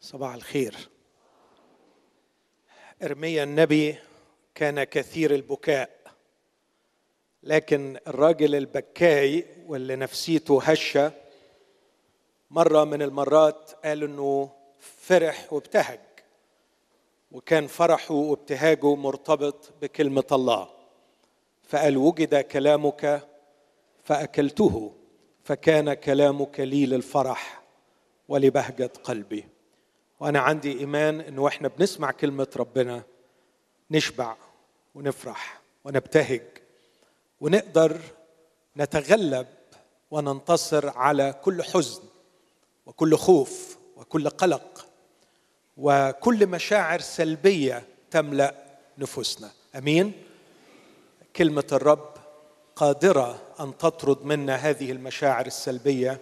صباح الخير. ارميا النبي كان كثير البكاء لكن الراجل البكاي واللي نفسيته هشة مرة من المرات قال إنه فرح وابتهج وكان فرحه وابتهاجه مرتبط بكلمة الله. فقال وجد كلامك فأكلته فكان كلامك لي للفرح ولبهجة قلبي. وأنا عندي إيمان إنه وإحنا بنسمع كلمة ربنا نشبع ونفرح ونبتهج ونقدر نتغلب وننتصر على كل حزن وكل خوف وكل قلق وكل مشاعر سلبية تملأ نفوسنا. أمين؟ كلمة الرب قادرة أن تطرد منا هذه المشاعر السلبية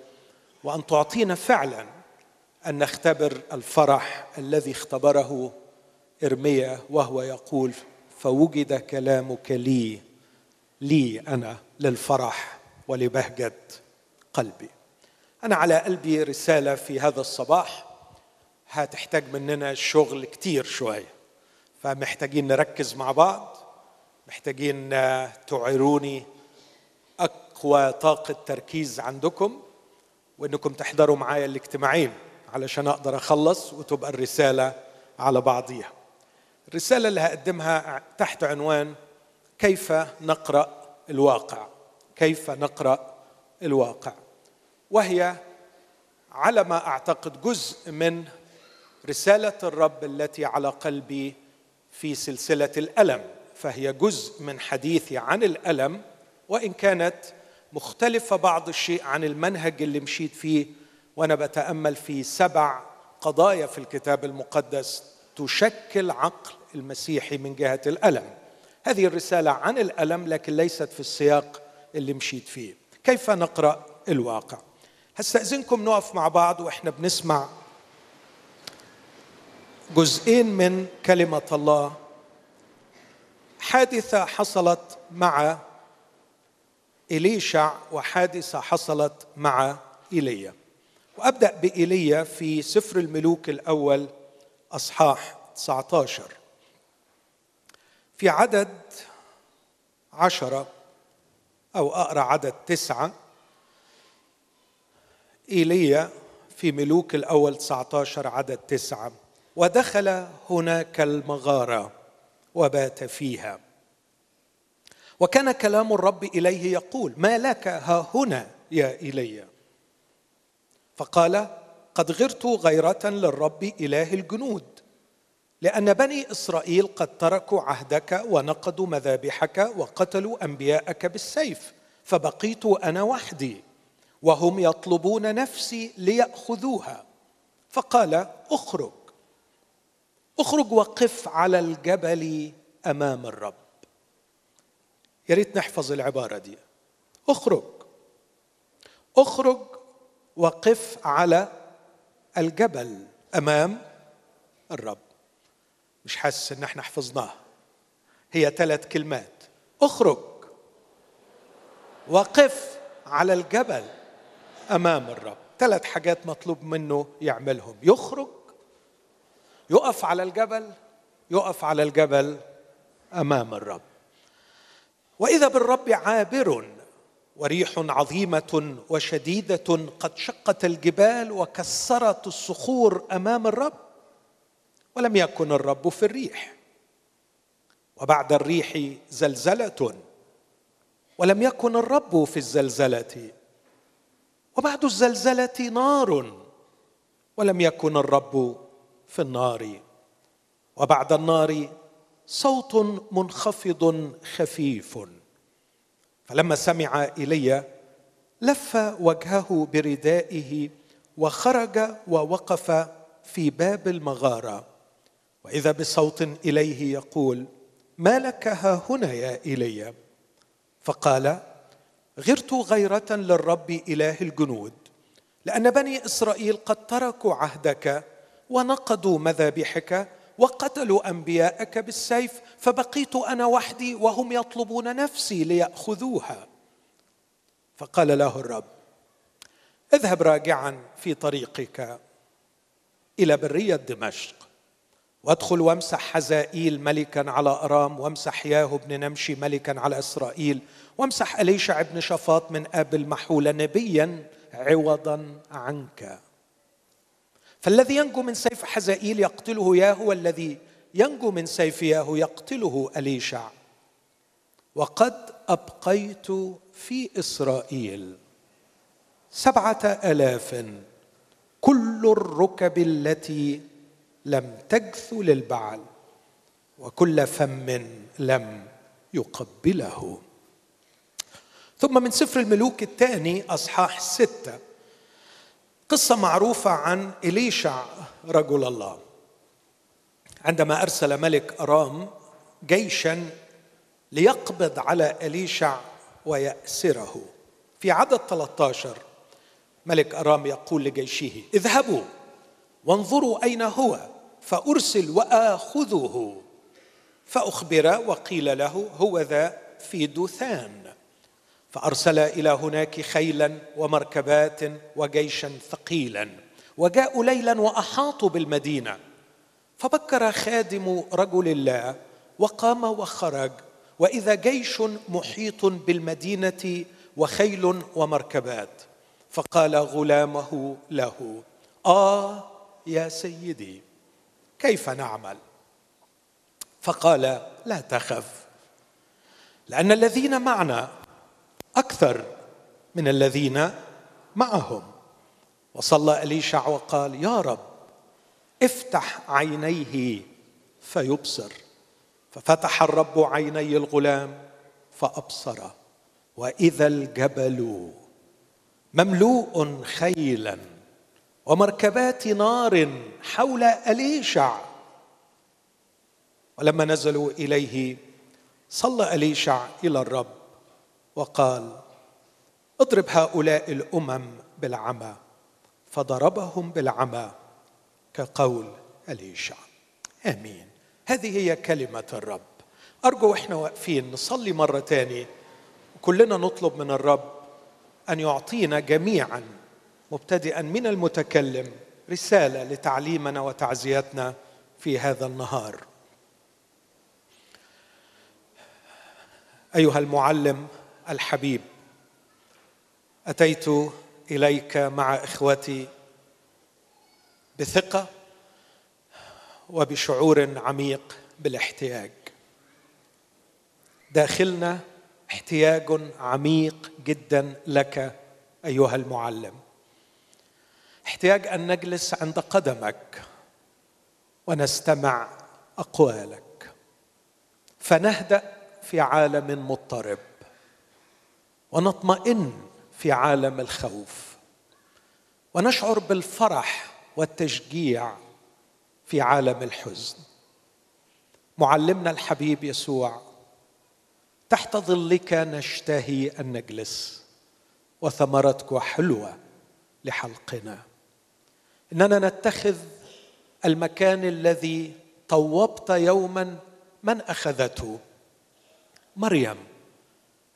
وأن تعطينا فعلا أن نختبر الفرح الذي اختبره إرميا وهو يقول فوجد كلامك لي لي أنا للفرح ولبهجة قلبي. أنا على قلبي رسالة في هذا الصباح هتحتاج مننا شغل كتير شوية فمحتاجين نركز مع بعض محتاجين تعيروني أقوى طاقة تركيز عندكم وإنكم تحضروا معايا الاجتماعين. علشان أقدر أخلص وتبقى الرسالة على بعضيها. الرسالة اللي هقدمها تحت عنوان كيف نقرأ الواقع. كيف نقرأ الواقع. وهي على ما أعتقد جزء من رسالة الرب التي على قلبي في سلسلة الألم. فهي جزء من حديثي عن الألم وإن كانت مختلفة بعض الشيء عن المنهج اللي مشيت فيه وأنا بتامل في سبع قضايا في الكتاب المقدس تشكل عقل المسيحي من جهة الألم. هذه الرسالة عن الألم لكن ليست في السياق اللي مشيت فيه. كيف نقرأ الواقع؟ هستأذنكم نقف مع بعض وإحنا بنسمع جزئين من كلمة الله حادثة حصلت مع إليشع وحادثة حصلت مع إيليا. وأبدأ بإيليا في سفر الملوك الأول أصحاح 19 في عدد عشرة أو أقرأ عدد تسعة إيليا في ملوك الأول 19 عدد تسعة. ودخل هناك المغارة وبات فيها. وكان كلام الرب إليه يقول ما لك ها هنا يا إيليا؟ فقال قد غرت غيرة للرب إله الجنود لأن بني إسرائيل قد تركوا عهدك ونقضوا مذابحك وقتلوا أنبياءك بالسيف فبقيت أنا وحدي وهم يطلبون نفسي ليأخذوها. فقال اخرج اخرج وقف على الجبل أمام الرب. يا ريت نحفظ العبارة دي. اخرج اخرج وقف على الجبل أمام الرب. مش حاسس إن إحنا حفظناها هي ثلاث كلمات. اخرج. وقف على الجبل أمام الرب. ثلاث حاجات مطلوب منه يعملهم. يخرج. يقف على الجبل. يقف على الجبل أمام الرب. وإذا بالرب عابر وريح عظيمة وشديدة قد شقت الجبال وكسرت الصخور أمام الرب ولم يكن الرب في الريح. وبعد الريح زلزلة ولم يكن الرب في الزلزلة. وبعد الزلزلة نار ولم يكن الرب في النار. وبعد النار صوت منخفض خفيف. فلما سمع ايليا لف وجهه بردائه وخرج ووقف في باب المغارة. وإذا بصوت إليه يقول ما لك ها هنا يا ايليا فقال غرت غيرة للرب إله الجنود لأن بني إسرائيل قد تركوا عهدك ونقضوا مذابحك وقتلوا أنبياءك بالسيف فبقيت أنا وحدي وهم يطلبون نفسي ليأخذوها. فقال له الرب اذهب راجعا في طريقك إلى برية دمشق وادخل وامسح حزائيل ملكا على أرام وامسح ياهو بن نمشي ملكا على إسرائيل وامسح أليشع بن شفاط من ابل محولة نبيا عوضا عنك. فالذي ينجو من سيف حزائيل يقتله ياهو والذي ينجو من سيف ياهو يقتله أليشع. وقد أبقيت في إسرائيل سبعة آلاف كل الركب التي لم تجث للبعل وكل فم لم يقبله. ثم من سفر الملوك الثاني أصحاح ستة قصة معروفة عن إليشع رجل الله. عندما أرسل ملك أرام جيشا ليقبض على إليشع ويأسره. في عدد 13 ملك أرام يقول لجيشه اذهبوا وانظروا أين هو فأرسل وآخذه. فأخبر وقيل له هو ذا في دوثان فأرسل إلى هناك خيلا ومركبات وجيشا ثقيلا وجاءوا ليلا وأحاطوا بالمدينة. فبكر خادم رجل الله وقام وخرج وإذا جيش محيط بالمدينة وخيل ومركبات. فقال غلامه له آه يا سيدي كيف نعمل؟ فقال لا تخف لأن الذين معنا أكثر من الذين معهم. وصلى إليشع وقال يا رب افتح عينيه فيبصر. ففتح الرب عيني الغلام فأبصر. وإذا الجبل مملوء خيلا ومركبات نار حول إليشع. ولما نزلوا إليه صلى إليشع إلى الرب. وقال اضرب هؤلاء الأمم بالعمى. فضربهم بالعمى كقول اليشع آمين. هذه هي كلمة الرب. أرجو إحنا واقفين نصلي مرة تاني. وكلنا نطلب من الرب أن يعطينا جميعا مبتدئا من المتكلم رسالة لتعليمنا وتعزيتنا في هذا النهار. أيها المعلم الحبيب. أتيت إليك مع إخوتي بثقة وبشعور عميق بالاحتياج. داخلنا احتياج عميق جدا لك أيها المعلم. احتياج أن نجلس عند قدمك ونستمع أقوالك. فنهدأ في عالم مضطرب. ونطمئن في عالم الخوف. ونشعر بالفرح والتشجيع في عالم الحزن. معلمنا الحبيب يسوع تحت ظلك نشتهي ان نجلس وثمرتك حلوة لحلقنا. إننا نتخذ المكان الذي طوبت يوما من أخذته مريم.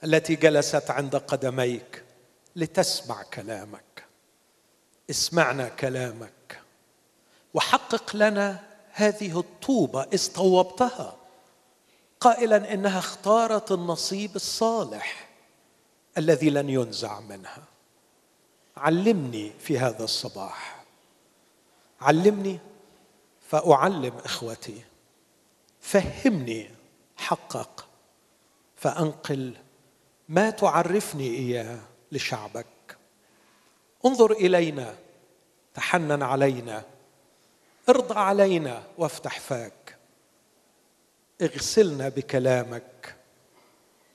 التي جلست عند قدميك لتسمع كلامك. اسمعنا كلامك. وحقق لنا هذه الطوبة إذ طوبتها. قائلا إنها اختارت النصيب الصالح الذي لن ينزع منها. علمني في هذا الصباح. علمني فأعلم إخوتي. فهمني حقق فأنقل ما تعرفني إياه لشعبك. انظر إلينا تحنن علينا ارضى علينا وافتح فاك. اغسلنا بكلامك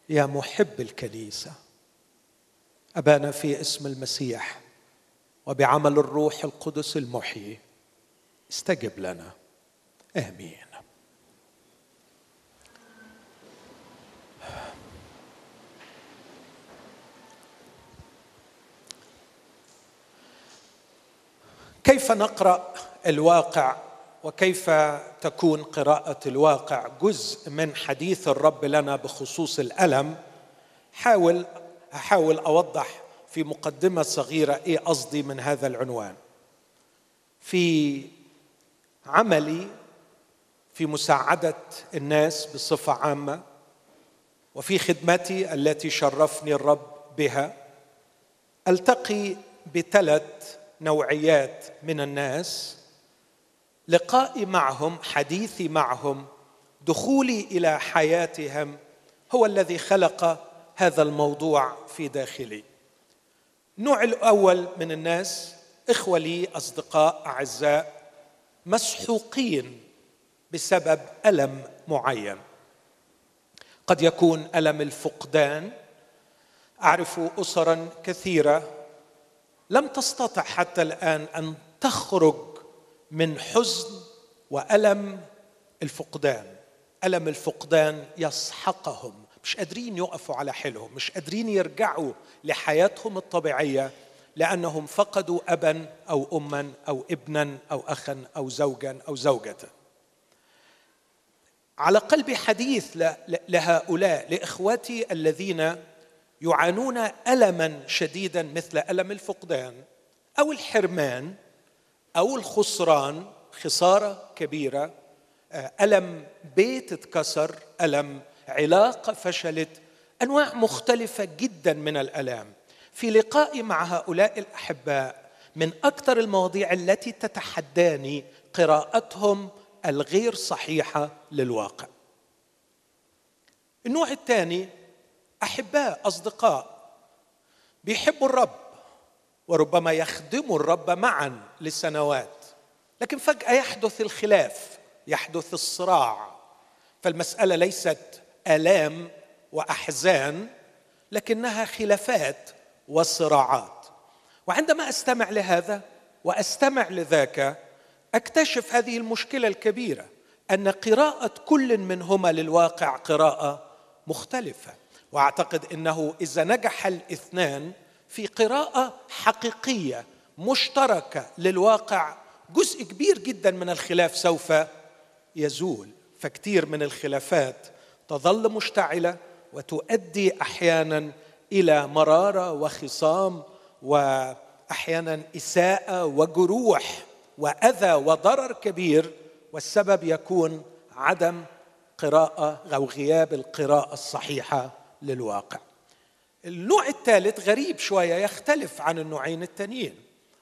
يا محب الكنيسة. أبانا في اسم المسيح وبعمل الروح القدس المحيي. استجب لنا. آمين. كيف نقرأ الواقع وكيف تكون قراءة الواقع جزء من حديث الرب لنا بخصوص الألم؟ حاول أحاول أوضح في مقدمة صغيرة إيه قصدي من هذا العنوان. في عملي في مساعدة الناس بصفة عامة وفي خدمتي التي شرفني الرب بها ألتقي بثلاث نوعيات من الناس لقائي معهم حديثي معهم دخولي إلى حياتهم هو الذي خلق هذا الموضوع في داخلي. النوع الأول من الناس إخوة لي أصدقاء أعزاء مسحوقين بسبب ألم معين. قد يكون ألم الفقدان أعرف اسرا كثيرة لم تستطع حتى الآن أن تخرج من حزن وألم الفقدان. ألم الفقدان يسحقهم. مش قادرين يقفوا على حيلهم. مش قادرين يرجعوا لحياتهم الطبيعية لأنهم فقدوا ابا أو اما أو ابنا أو اخا أو زوجا أو زوجه على قلبي حديث لهؤلاء لاخوتي الذين يعانون ألما شديدا مثل ألم الفقدان أو الحرمان أو الخسران خسارة كبيرة آه، ألم بيت اتكسر ألم علاقه فشلت أنواع مختلفة جدا من الألام. في لقائي مع هؤلاء الأحباء من أكثر المواضيع التي تتحداني قراءتهم الغير صحيحة للواقع. النوع الثاني أحباء أصدقاء. بيحبوا الرب وربما يخدموا الرب معا لسنوات. لكن فجأة يحدث الخلاف يحدث الصراع. فالمسألة ليست آلام وأحزان لكنها خلافات وصراعات. وعندما أستمع لهذا وأستمع لذاك أكتشف هذه المشكلة الكبيرة أن قراءة كل منهما للواقع قراءة مختلفة. واعتقد إنه إذا نجح الاثنان في قراءة حقيقية مشتركة للواقع جزء كبير جدا من الخلاف سوف يزول. فكتير من الخلافات تظل مشتعلة وتؤدي أحيانا إلى مرارة وخصام واحيانا إساءة وجروح وأذى وضرر كبير والسبب يكون عدم قراءة أو غياب القراءة الصحيحة. للواقع. النوع الثالث غريب شوية يختلف عن النوعين التانيين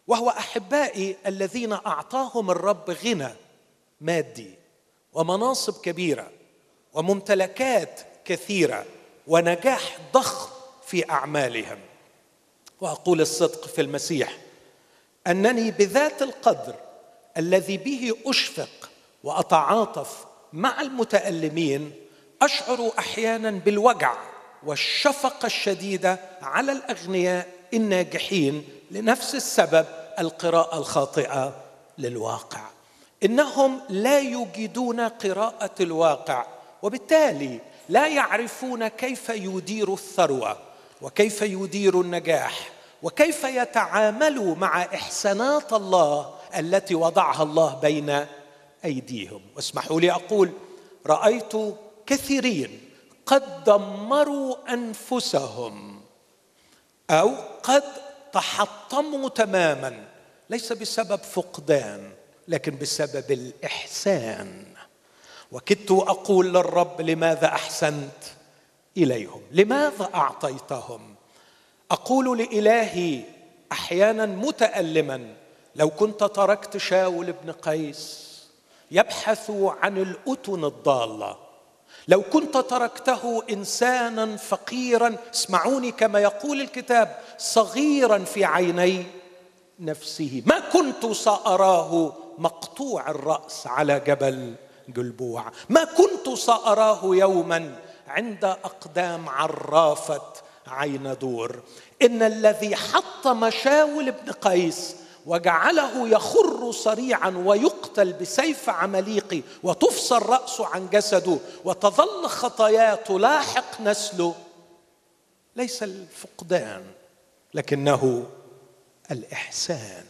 وهو أحبائي الذين أعطاهم الرب غنى مادي ومناصب كبيرة وممتلكات كثيرة ونجاح ضخم في أعمالهم. وأقول الصدق في المسيح أنني بذات القدر الذي به أشفق وأتعاطف مع المتألمين أشعر أحيانا بالوجع والشفقة الشديدة على الأغنياء الناجحين لنفس السبب القراءة الخاطئة للواقع. إنهم لا يجدون قراءة الواقع وبالتالي لا يعرفون كيف يديروا الثروة وكيف يديروا النجاح وكيف يتعاملوا مع إحسانات الله التي وضعها الله بين أيديهم. واسمحوا لي أقول رأيت كثيرين قد دمروا أنفسهم أو قد تحطموا تماما. ليس بسبب فقدان لكن بسبب الإحسان. وكدت أقول للرب لماذا أحسنت إليهم؟ لماذا أعطيتهم؟ أقول لإلهي أحيانا متألما لو كنت تركت شاول بن قيس يبحث عن الأتن الضالة لو كنت تركته إنسانا فقيرا اسمعوني كما يقول الكتاب صغيرا في عيني نفسه. ما كنت سأراه مقطوع الرأس على جبل جلبوع. ما كنت سأراه يوما عند أقدام عرافة عين دور. إن الذي حطم شاول بن قيس وجعله يخر صريعا ويقتل بسيف عمليقي وتفصل راسه عن جسده وتظل خطاياه تلاحق نسله. ليس الفقدان لكنه الإحسان.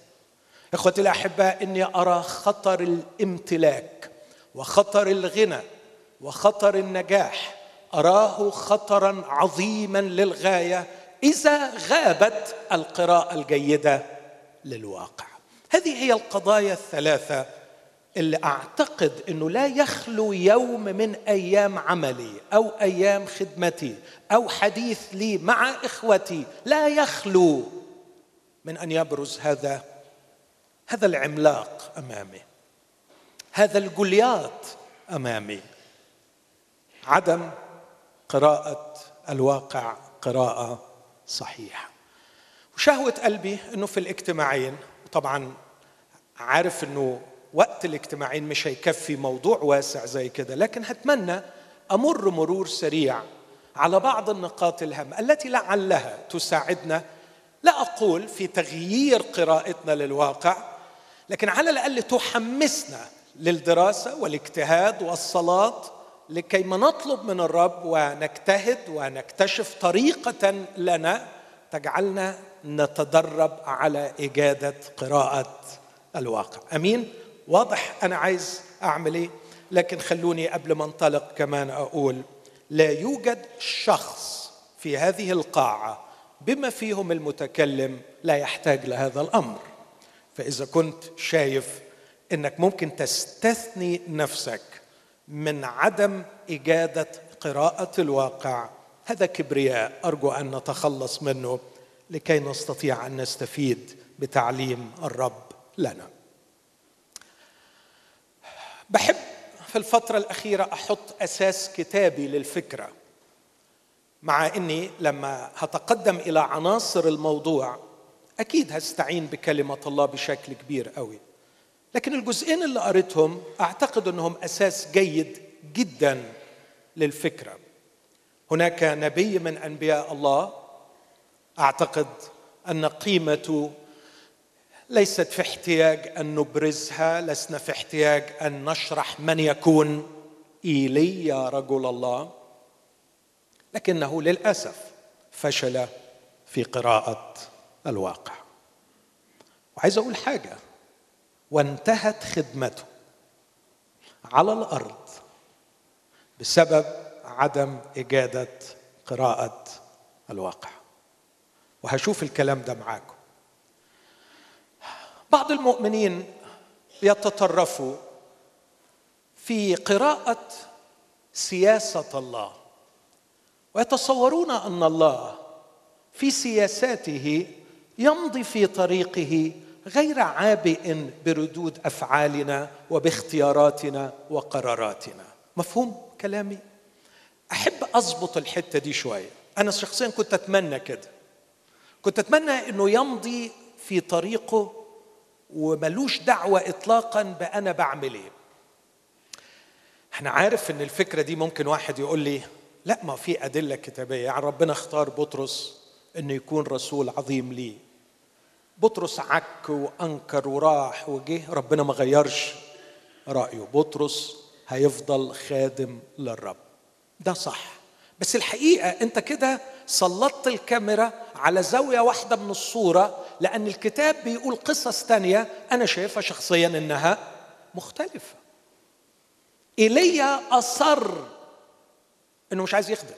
إخوتي الاحباء إني أرى خطر الامتلاك وخطر الغنى وخطر النجاح. أراه خطرا عظيما للغاية إذا غابت القراءة الجيدة. للواقع. هذه هي القضايا الثلاثة اللي أعتقد إنه لا يخلو يوم من أيام عملي أو أيام خدمتي أو حديث لي مع إخوتي. لا يخلو من أن يبرز هذا هذا العملاق أمامي هذا الجوليات أمامي. عدم قراءة الواقع قراءة صحيحة. وشهوه قلبي إنه في الاجتماعين طبعا عارف إنه وقت الاجتماعين مش هيكفي موضوع واسع زي كده لكن هتمنى أمر مرور سريع على بعض النقاط الهامه التي لعلها تساعدنا. لا أقول في تغيير قراءتنا للواقع لكن على الأقل تحمسنا للدراسة والاجتهاد والصلاة لكي ما نطلب من الرب ونجتهد ونكتشف طريقة لنا تجعلنا نتدرب على إجادة قراءة الواقع. أمين؟ واضح أنا عايز أعمل إيه. لكن خلوني قبل ما انطلق كمان أقول لا يوجد شخص في هذه القاعة بما فيهم المتكلم لا يحتاج لهذا الأمر. فإذا كنت شايف إنك ممكن تستثني نفسك من عدم إجادة قراءة الواقع هذا كبرياء. أرجو أن نتخلص منه. لكي نستطيع أن نستفيد بتعليم الرب لنا. بحب في الفترة الأخيرة أحط أساس كتابي للفكرة مع أني لما هتقدم إلى عناصر الموضوع أكيد هستعين بكلمة الله بشكل كبير قوي لكن الجزئين اللي قريتهم أعتقد أنهم أساس جيد جدا للفكرة. هناك نبي من أنبياء الله أعتقد أن قيمته ليست في احتياج أن نبرزها لسنا في احتياج أن نشرح من يكون ايلي يا رجل الله. لكنه للأسف فشل في قراءة الواقع. وعايز أقول حاجة وانتهت خدمته على الأرض بسبب عدم إجادة قراءة الواقع. وهشوف الكلام ده معاكم. بعض المؤمنين يتطرفوا في قراءة سياسة الله ويتصورون أن الله في سياساته يمضي في طريقه غير عابئ بردود أفعالنا وباختياراتنا وقراراتنا. مفهوم كلامي؟ أحب اضبط الحتة دي شوية. أنا شخصيا كنت أتمنى كده. كنت أتمنى إنه يمضي في طريقه وملوش دعوة إطلاقا بأنا بعمل إيه. إحنا عارف إن الفكرة دي ممكن واحد يقول لي لا ما في أدلة كتابية. يعني ربنا اختار بطرس إنه يكون رسول عظيم ليه بطرس عك وأنكر وراح وجه ربنا ما غيرش رأيه. بطرس هيفضل خادم للرب. ده صح. بس الحقيقة أنت كده سلطت الكاميرا على زاوية واحدة من الصورة لأن الكتاب بيقول قصص تانية أنا شايفها شخصيا إنها مختلفة. إيليا أصر إنه مش عايز يخدم.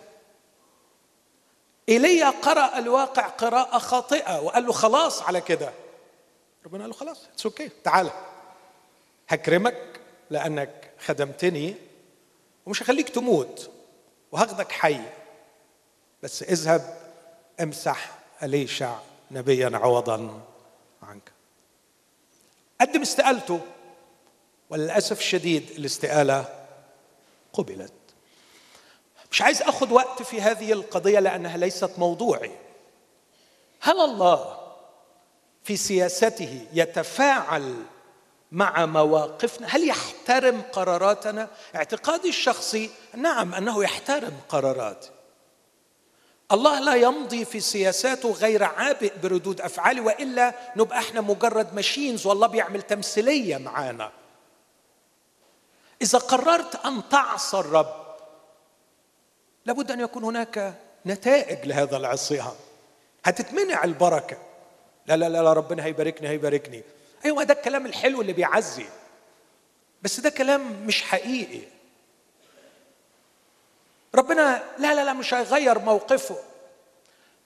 إيليا قرأ الواقع قراءة خاطئة وقال له خلاص على كده. ربنا قال له خلاص it's okay تعالى هكرمك لأنك خدمتني ومش هخليك تموت وهاخدك حي. بس اذهب امسح أليشع نبيا عوضا عنك. قدم استقالته وللأسف الشديد الاستقالة قبلت. مش عايز أخذ وقت في هذه القضية لأنها ليست موضوعي. هل الله في سياسته يتفاعل مع مواقفنا؟ هل يحترم قراراتنا؟ اعتقادي الشخصي نعم أنه يحترم قراراتي. الله لا يمضي في سياساته غير عابئ بردود أفعاله وإلا نبقى إحنا مجرد ماشينز والله بيعمل تمثيلية معانا. إذا قررت أن تعصى الرب لابد أن يكون هناك نتائج لهذا العصيان. هتتمنع البركة. لا لا لا ربنا هيباركني هيباركني. أيوه ده الكلام الحلو اللي بيعزي. بس ده كلام مش حقيقي. ربنا لا لا لا مش هيغير موقفه.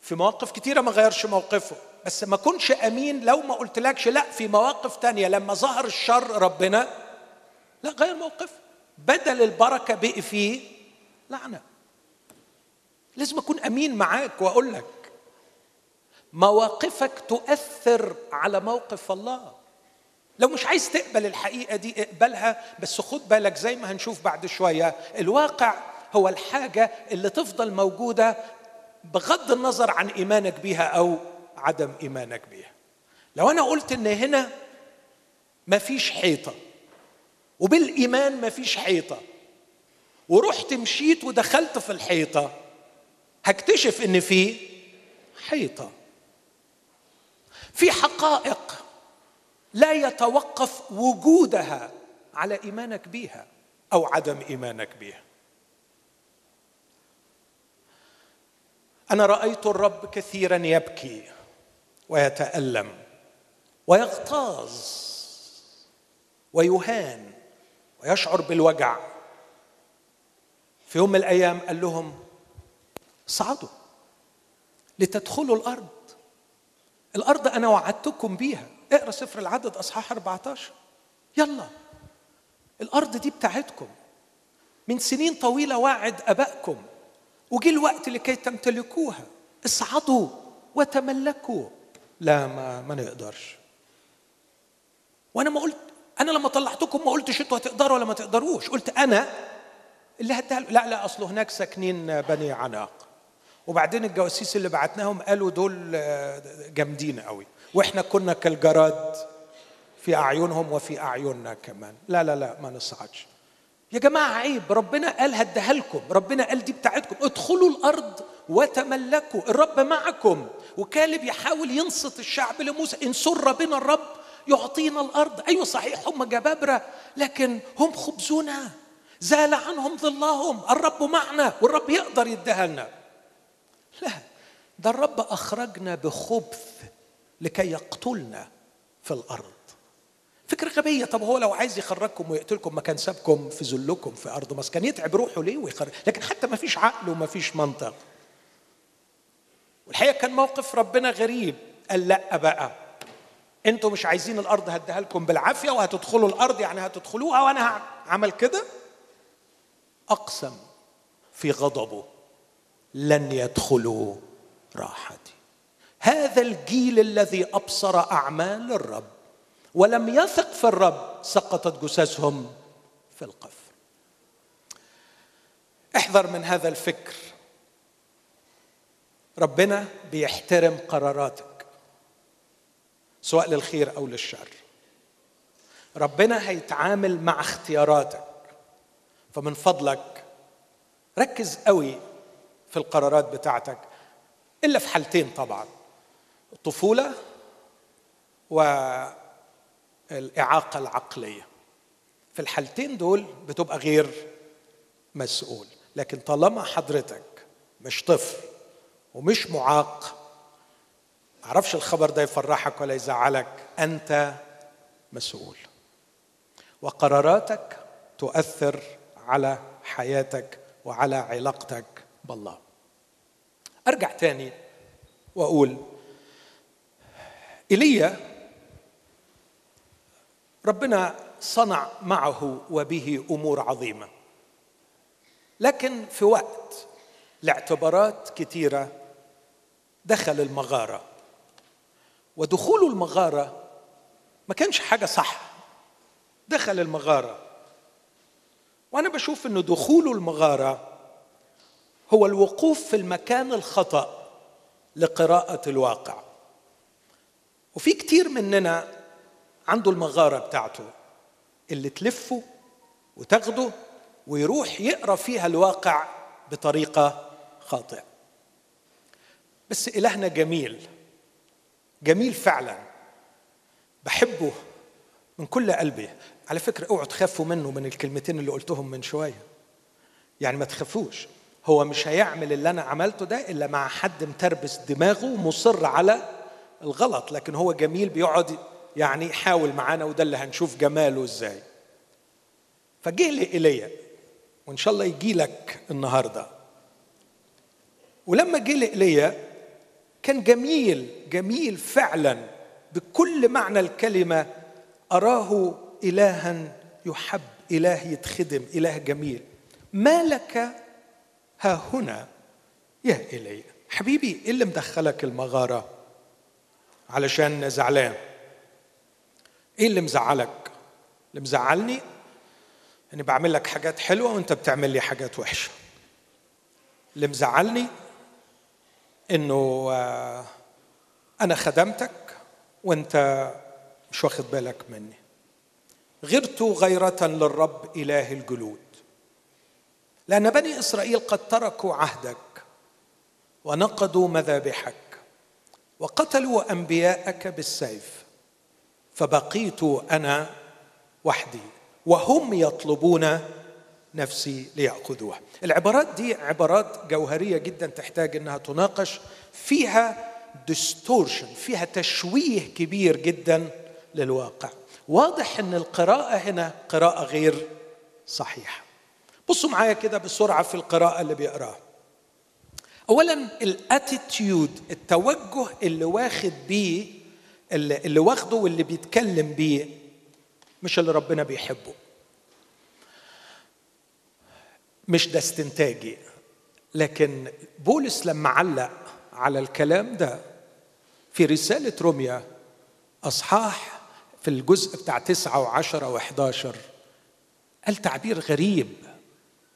في مواقف كتيرة ما غيرش موقفه. بس ما كنش أمين لو ما قلتلكش لا في مواقف تانية. لما ظهر الشر ربنا لا غير موقف. بدل البركة بقي فيه لعنة. لازم أكون أمين معاك واقول لك مواقفك تؤثر على موقف الله. لو مش عايز تقبل الحقيقة دي اقبلها. بس خد بالك زي ما هنشوف بعد شوية الواقع هو الحاجة اللي تفضل موجودة بغض النظر عن إيمانك بيها أو عدم إيمانك بيها. لو أنا قلت إن هنا مفيش حيطة وبالإيمان مفيش حيطة ورحت مشيت ودخلت في الحيطة هكتشف إن في حيطة. في حقائق لا يتوقف وجودها على إيمانك بيها أو عدم إيمانك بيها. أنا رأيت الرب كثيرا يبكي ويتألم ويغتاظ ويهان ويشعر بالوجع. في يوم من الأيام قال لهم اصعدوا لتدخلوا الأرض. الأرض أنا وعدتكم بيها. اقرأ سفر العدد أصحاح 14 يلا الأرض دي بتاعتكم. من سنين طويلة وعد أبائكم. وجي الوقت لكي تمتلكوها اصعدوا وتملكوا. لا ما ما نقدرش. وأنا ما قلت أنا لما طلعتكم ما قلتش أنتوا هتقدروا ولا ما تقدروش. قلت أنا اللي هديها لا لا اصله هناك ساكنين بني عناق. وبعدين الجواسيس اللي بعتناهم قالوا دول آه، جامدين قوي. وإحنا كنا كالجراد في أعينهم وفي أعيننا كمان. لا لا لا ما نصعدش. يا جماعة عيب ربنا قال هديها لكم ربنا قال دي بتاعتكم. ادخلوا الأرض وتملكوا الرب معكم. وكالب يحاول ينصت الشعب لموسى إن سر بنا الرب يعطينا الأرض. أيوه صحيح هم جبابرة لكن هم خبزنا زال عنهم ظلهم الرب معنا والرب يقدر يديها لنا. لا ده الرب أخرجنا بخبث لكي يقتلنا في الأرض. فكرة غبية. طب هو لو عايز يخرجكم ويقتلكم ما كان سابكم في ذلكم في أرض مصر كان يتعب روحه ليه ويخرج؟ لكن حتى ما فيش عقل وما فيش منطق. والحقيقة كان موقف ربنا غريب. قال لا بقى. أنتوا مش عايزين الأرض هديها لكم بالعافية وهتدخلوا الأرض يعني هتدخلوها وأنا عمل كده؟ أقسم في غضبه. لن يدخلوا راحتي. هذا الجيل الذي أبصر أعمال الرب. ولم يثق في الرب سقطت جثثهم في القفر. احذر من هذا الفكر. ربنا بيحترم قراراتك سواء للخير أو للشر. ربنا هيتعامل مع اختياراتك فمن فضلك ركز قوي في القرارات بتاعتك إلا في حالتين طبعا الطفوله والاعاقه العقلية. في الحالتين دول بتبقى غير مسؤول لكن طالما حضرتك مش طفل ومش معاق معرفش الخبر ده يفرحك ولا يزعلك أنت مسؤول. وقراراتك تؤثر على حياتك وعلى علاقتك بالله. أرجع تاني وأقول إيليا ربنا صنع معه وبه أمور عظيمة. لكن في وقت لاعتبارات كثيره دخل المغارة. ودخوله المغارة ما كانش حاجة صح. دخل المغارة. وأنا بشوف إن دخوله المغارة هو الوقوف في المكان الخطأ لقراءة الواقع. وفي كتير مننا عنده المغارة بتاعته اللي تلفه وتاخده ويروح يقرأ فيها الواقع بطريقة خاطئة. بس إلهنا جميل جميل فعلا. بحبه من كل قلبي. على فكرة اوعوا تخافوا منه من الكلمتين اللي قلتهم من شوية. يعني ما تخافوش. هو مش هيعمل اللي أنا عملته ده إلا مع حد متربس دماغه ومصر على الغلط. لكن هو جميل بيقعد يعني يحاول معانا وده اللي هنشوف جماله إزاي. فجه لي إيليا وإن شاء الله يجي لك النهارده. ولما جه إيليا كان جميل جميل فعلا بكل معنى الكلمة أراه الها يحب إله يتخدم إله جميل. ما لك ها هنا يا الي حبيبي إيه اللي مدخلك المغارة؟ علشان زعلان. إيه اللي مزعلك؟ اللي مزعلني اني بعمل لك حاجات حلوة وانت بتعمل لي حاجات وحشة. اللي مزعلني انه آه، أنا خدمتك وانت مش واخد بالك مني. غرت غيرة للرب إله الجلود. لأن بني إسرائيل قد تركوا عهدك ونقضوا مذابحك وقتلوا أنبياءك بالسيف. فبقيت أنا وحدي وهم يطلبون نفسي ليأخذوها. العبارات دي عبارات جوهرية جدا تحتاج أنها تناقش فيها ديستورشن فيها تشويه كبير جدا للواقع. واضح إن القراءة هنا قراءة غير صحيحة. بصوا معايا كده بسرعة في القراءة اللي بيقراها. اولا الاتيتيود التوجه اللي واخد بيه اللي, واخده واللي بيتكلم بيه مش اللي ربنا بيحبه. مش ده استنتاجي. لكن بولس لما علق على الكلام ده في رسالة روميا أصحاح في الجزء بتاع تسعة وعشرة وحداشر قال تعبير غريب.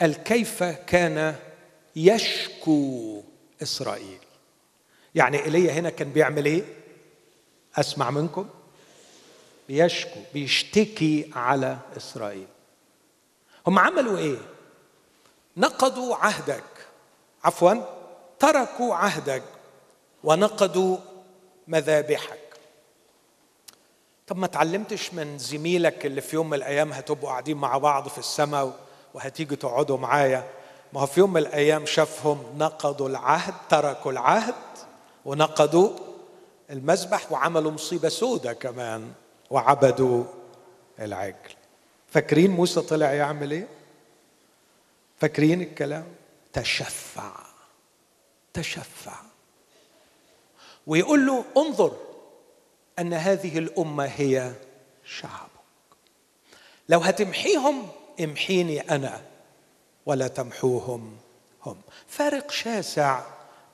قال كيف كان يشكو إسرائيل؟ يعني إيليا هنا كان بيعمل إيه؟ أسمع منكم. بيشكو بيشتكي على إسرائيل. هم عملوا إيه؟ نقضوا عهدك. عفوا تركوا عهدك ونقضوا مذابحك. طب ما تعلمتش من زميلك اللي في يوم من الأيام هتبقوا قاعدين مع بعض في السماء وهتيجوا تقعدوا معايا؟ ما هو في يوم من الأيام شافهم نقضوا العهد تركوا العهد ونقضوا المذبح وعملوا مصيبة سودة كمان وعبدوا العجل. فاكرين موسى طلع يعمل إيه؟ فاكرين الكلام؟ تشفع. تشفع. ويقول له انظر أن هذه الأمة هي شعبك. لو هتمحيهم امحيني أنا ولا تمحوهم هم. فارق شاسع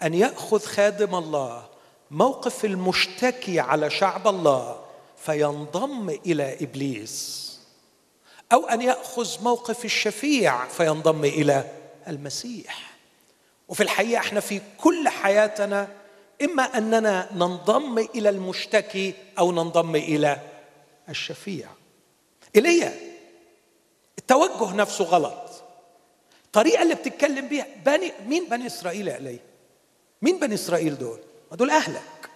أن يأخذ خادم الله موقف المشتكي على شعب الله فينضم إلى إبليس. أو أن يأخذ موقف الشفيع فينضم إلى المسيح. وفي الحقيقة إحنا في كل حياتنا إما أننا ننضم إلى المشتكي أو ننضم إلى الشفيع. ايليا التوجه نفسه غلط. الطريقة اللي بتتكلم بيها بني مين بني إسرائيل يا ايليا مين بني إسرائيل دول؟ ما دول أهلك.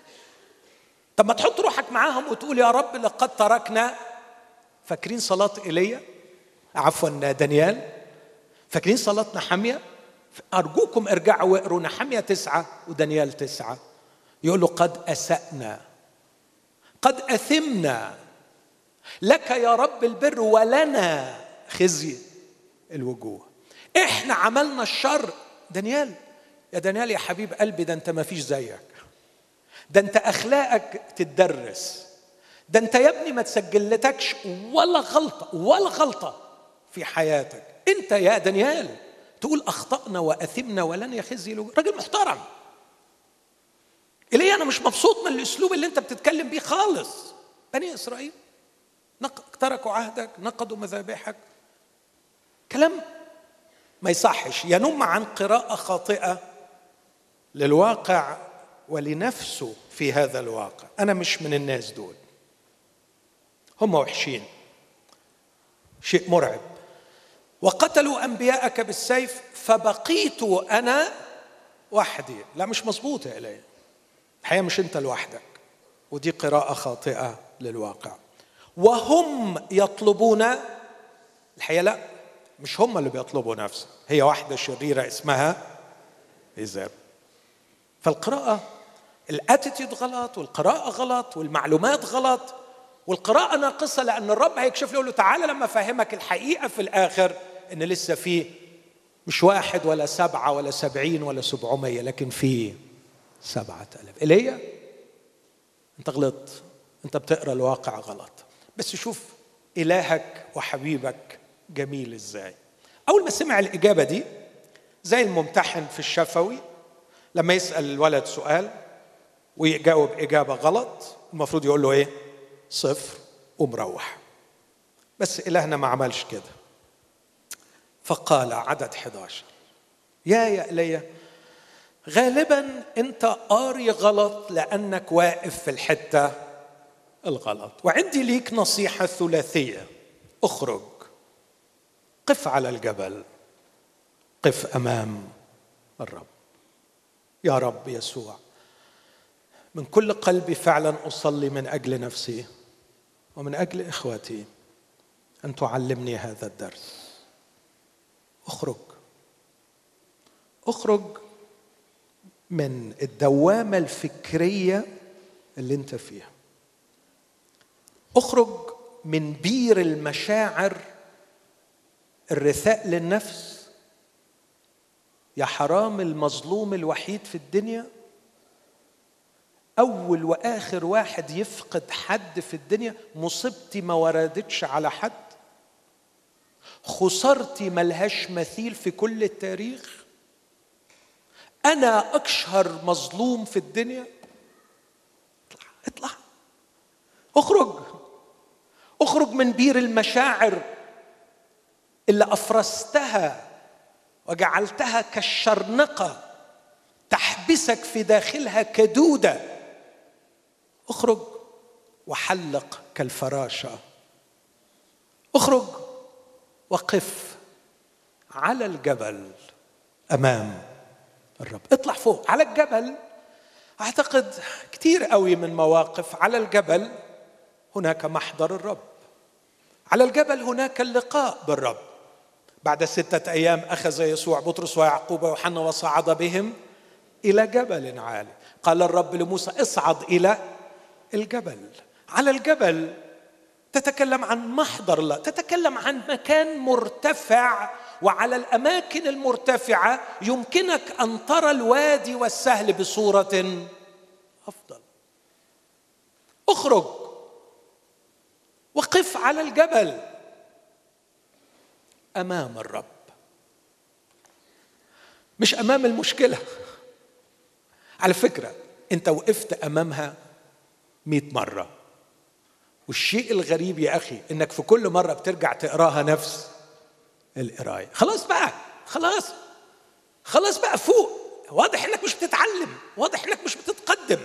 طب ما تحط روحك معاهم وتقول يا رب لقد تركنا. فاكرين صلاة إيليا؟ عفوا دانيال. فاكرين صلاه نحميه أرجوكم ارجعوا واقروا نحمية تسعة ودانيال تسعة. يقول له قد أسأنا. قد أثمنا. لك يا رب البر ولنا. خزي الوجوه. إحنا عملنا الشر. دانيال يا دانيال يا حبيب قلبي ده أنت ما فيش زيك. ده انت اخلاقك تتدرس. ده انت يا ابني ما تسجلتكش ولا غلطة ولا غلطة في حياتك. انت يا دانيال تقول أخطأنا وأثمنا ولن يخزي راجل محترم. إلي أنا مش مبسوط من الأسلوب اللي أنت بتتكلم بيه خالص. بني إسرائيل تركوا عهدك نقضوا مذابحك. كلام ما يصحش. ينم عن قراءة خاطئة للواقع ولنفسه. في هذا الواقع. أنا مش من الناس دول. هم وحشين. شيء مرعب. وقتلوا أنبياءك بالسيف فبقيت أنا وحدي. لا مش مظبوط يا إلهي. الحقيقة مش أنت لوحدك. ودي قراءة خاطئة للواقع. وهم يطلبون الحقيقة لا مش هم اللي بيطلبوا نفسها هي واحدة شريرة اسمها إيزاب. فالقراءة الأتيتيود غلط والقراءة غلط والمعلومات غلط والقراءة ناقصة لأن الرب هيكشف له يقول له تعالى لما أفهمك الحقيقة في الآخر إن لسه في مش واحد ولا سبعة ولا سبعين ولا سبعمية لكن في سبعة ألاف. إيليا أنت غلطت أنت بتقرأ الواقع غلط. بس شوف إلهك وحبيبك جميل إزاي. أول ما سمع الإجابة دي زي الممتحن في الشفوي لما يسأل الولد سؤال ويجاوب إجابة غلط المفروض يقول له إيه؟ صفر ومروح. بس إلهنا ما عملش كده. فقال عدد 11 يا يا إلي غالبا أنت قاري غلط لأنك واقف في الحتة الغلط. وعندي ليك نصيحة ثلاثية. اخرج. قف على الجبل. قف أمام الرب. يا رب يسوع. من كل قلبي فعلا أصلي من أجل نفسي ومن أجل اخوتي أن تعلمني هذا الدرس. أخرج. أخرج من الدوامة الفكرية اللي أنت فيها. أخرج من بير المشاعر الرثاء للنفس. يا حرام المظلوم الوحيد في الدنيا أول وآخر واحد يفقد حد في الدنيا مصيبتي ما وردتش على حد. خسارتي ملهاش مثيل في كل التاريخ. أنا اشهر مظلوم في الدنيا. اطلع اطلع. اخرج. اخرج من بير المشاعر اللي افرستها وجعلتها كالشرنقة تحبسك في داخلها كدودة. اخرج وحلق كالفراشه. اخرج وقف على الجبل أمام الرب. اطلع فوق على الجبل. أعتقد كثير قوي من مواقف على الجبل هناك محضر الرب. على الجبل هناك اللقاء بالرب. بعد ستة أيام أخذ يسوع بطرس ويعقوب ويوحنا وصعد بهم إلى جبل عالي. قال الرب لموسى اصعد إلى الجبل. على الجبل تتكلم عن محضر الله تتكلم عن مكان مرتفع وعلى الأماكن المرتفعة يمكنك أن ترى الوادي والسهل بصورة أفضل. اخرج وقف على الجبل أمام الرب. مش أمام المشكلة. على فكرة أنت وقفت أمامها مئة مرة. والشيء الغريب يا أخي إنك في كل مرة بترجع تقراها نفس القراية. خلاص بقى خلاص خلاص بقى فوق. واضح إنك مش بتتعلم واضح إنك مش بتتقدم.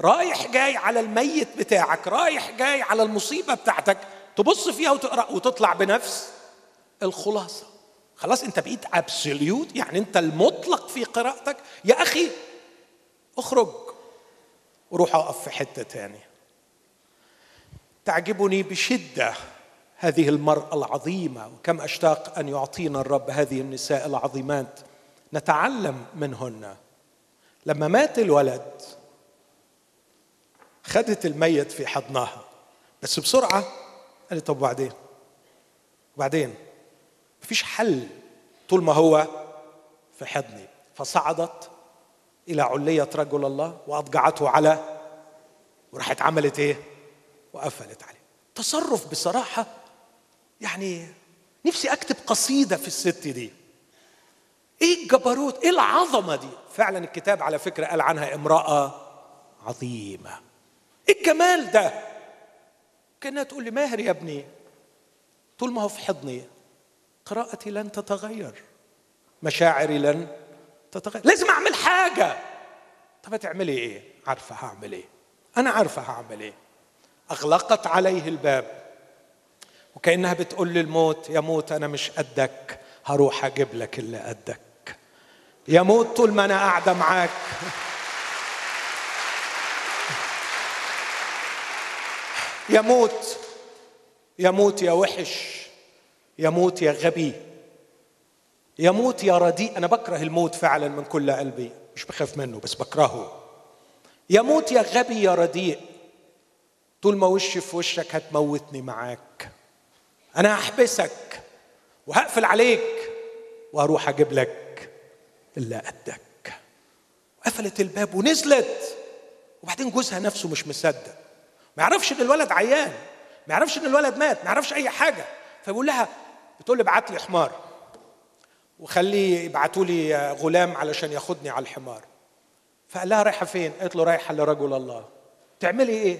رايح جاي على الميت بتاعك رايح جاي على المصيبة بتاعتك تبص فيها وتقرأ وتطلع بنفس الخلاصة. خلاص أنت بقيت ابسوليوت يعني أنت المطلق في قراءتك. يا أخي اخرج. وروح أقف في حتة تانية. تعجبني بشدة هذه المرأة العظيمة وكم أشتاق أن يعطينا الرب هذه النساء العظيمات. نتعلم منهن. لما مات الولد خدت الميت في حضنها. بس بسرعة قالت طب وبعدين؟ وبعدين؟ مفيش حل طول ما هو في حضني. فصعدت إلى علية رجل الله وأضجعته على وراحت عملت إيه؟ وقفلت عليه. تصرف بصراحة يعني نفسي أكتب قصيدة في الست دي. إيه الجبروت؟ إيه العظمة دي؟ فعلا الكتاب على فكرة قال عنها امرأة عظيمة. إيه الجمال ده؟ كأنها تقول لي ماهر يا ابني؟ طول ما هو في حضني قراءتي لن تتغير. مشاعري لن تتغير. لازم أعمل حاجة. طب هتعملي إيه؟ عارفة هعمل إيه. أنا عارفة هعمل إيه. أغلقت عليه الباب. وكأنها بتقول للموت يا موت أنا مش قدك. هروح أجيب لك اللي قدك. يا موت طول ما أنا قاعدة معاك. يموت يموت يا وحش. يموت يا غبي. يموت يا رديء أنا بكره الموت فعلا من كل قلبي. مش بخاف منه بس بكرهه. يموت يا غبي يا رديء طول ما وشي في وشك هتموتني معاك. أنا هحبسك وهقفل عليك وهروح أجيب لك اللي قدك. قفلت الباب ونزلت. وبعدين جوزها نفسه مش مصدق. ما يعرفش إن الولد عيان. ما يعرفش إن الولد مات. ما يعرفش أي حاجة. فبيقول لها بتقول لي ابعت لي حمار. وخليه يبعتوا لي غلام علشان ياخدني على الحمار. فقال لها رايحة فين؟ قالت له رايحة لرجل الله. تعملي إيه؟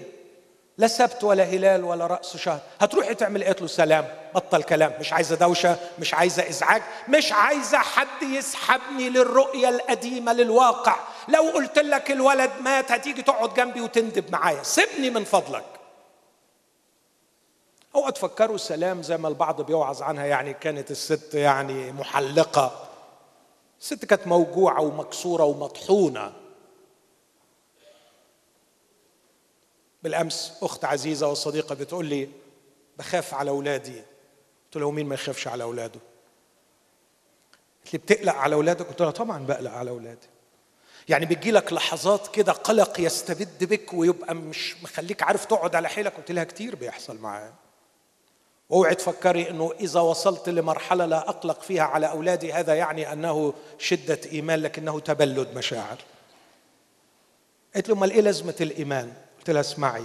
لا سبت ولا هلال ولا رأس شهر. هتروحي تعمل قالت له سلام. بطل كلام. مش عايزة دوشة مش عايزة إزعاج مش عايزة حد يسحبني للرؤية القديمة للواقع. لو قلت لك الولد مات هتيجي تقعد جنبي وتندب معايا. سيبني من فضلك. اوعى تفكروا سلام زي ما البعض بيوعظ عنها يعني كانت الست يعني محلقة. الست كانت موجوعة ومكسورة ومطحونة. بالأمس أخت عزيزة وصديقة بتقول لي بخاف على أولادي. قلت له مين ما يخافش على أولاده؟ قلت لي بتقلق على أولادك؟ قلت لها طبعا بقلق على أولادي. يعني بتجي لك لحظات كده قلق يستبد بك ويبقى مش مخليك عارف تقعد على حيلك. قلت لها كتير بيحصل معايا. أوعي تفكري إنه إذا وصلت لمرحلة لا اقلق فيها على أولادي هذا يعني أنه شدة إيمان لكنه تبلد مشاعر. قلت له أمال إيه لازمة الإيمان؟ قلت لها اسمعي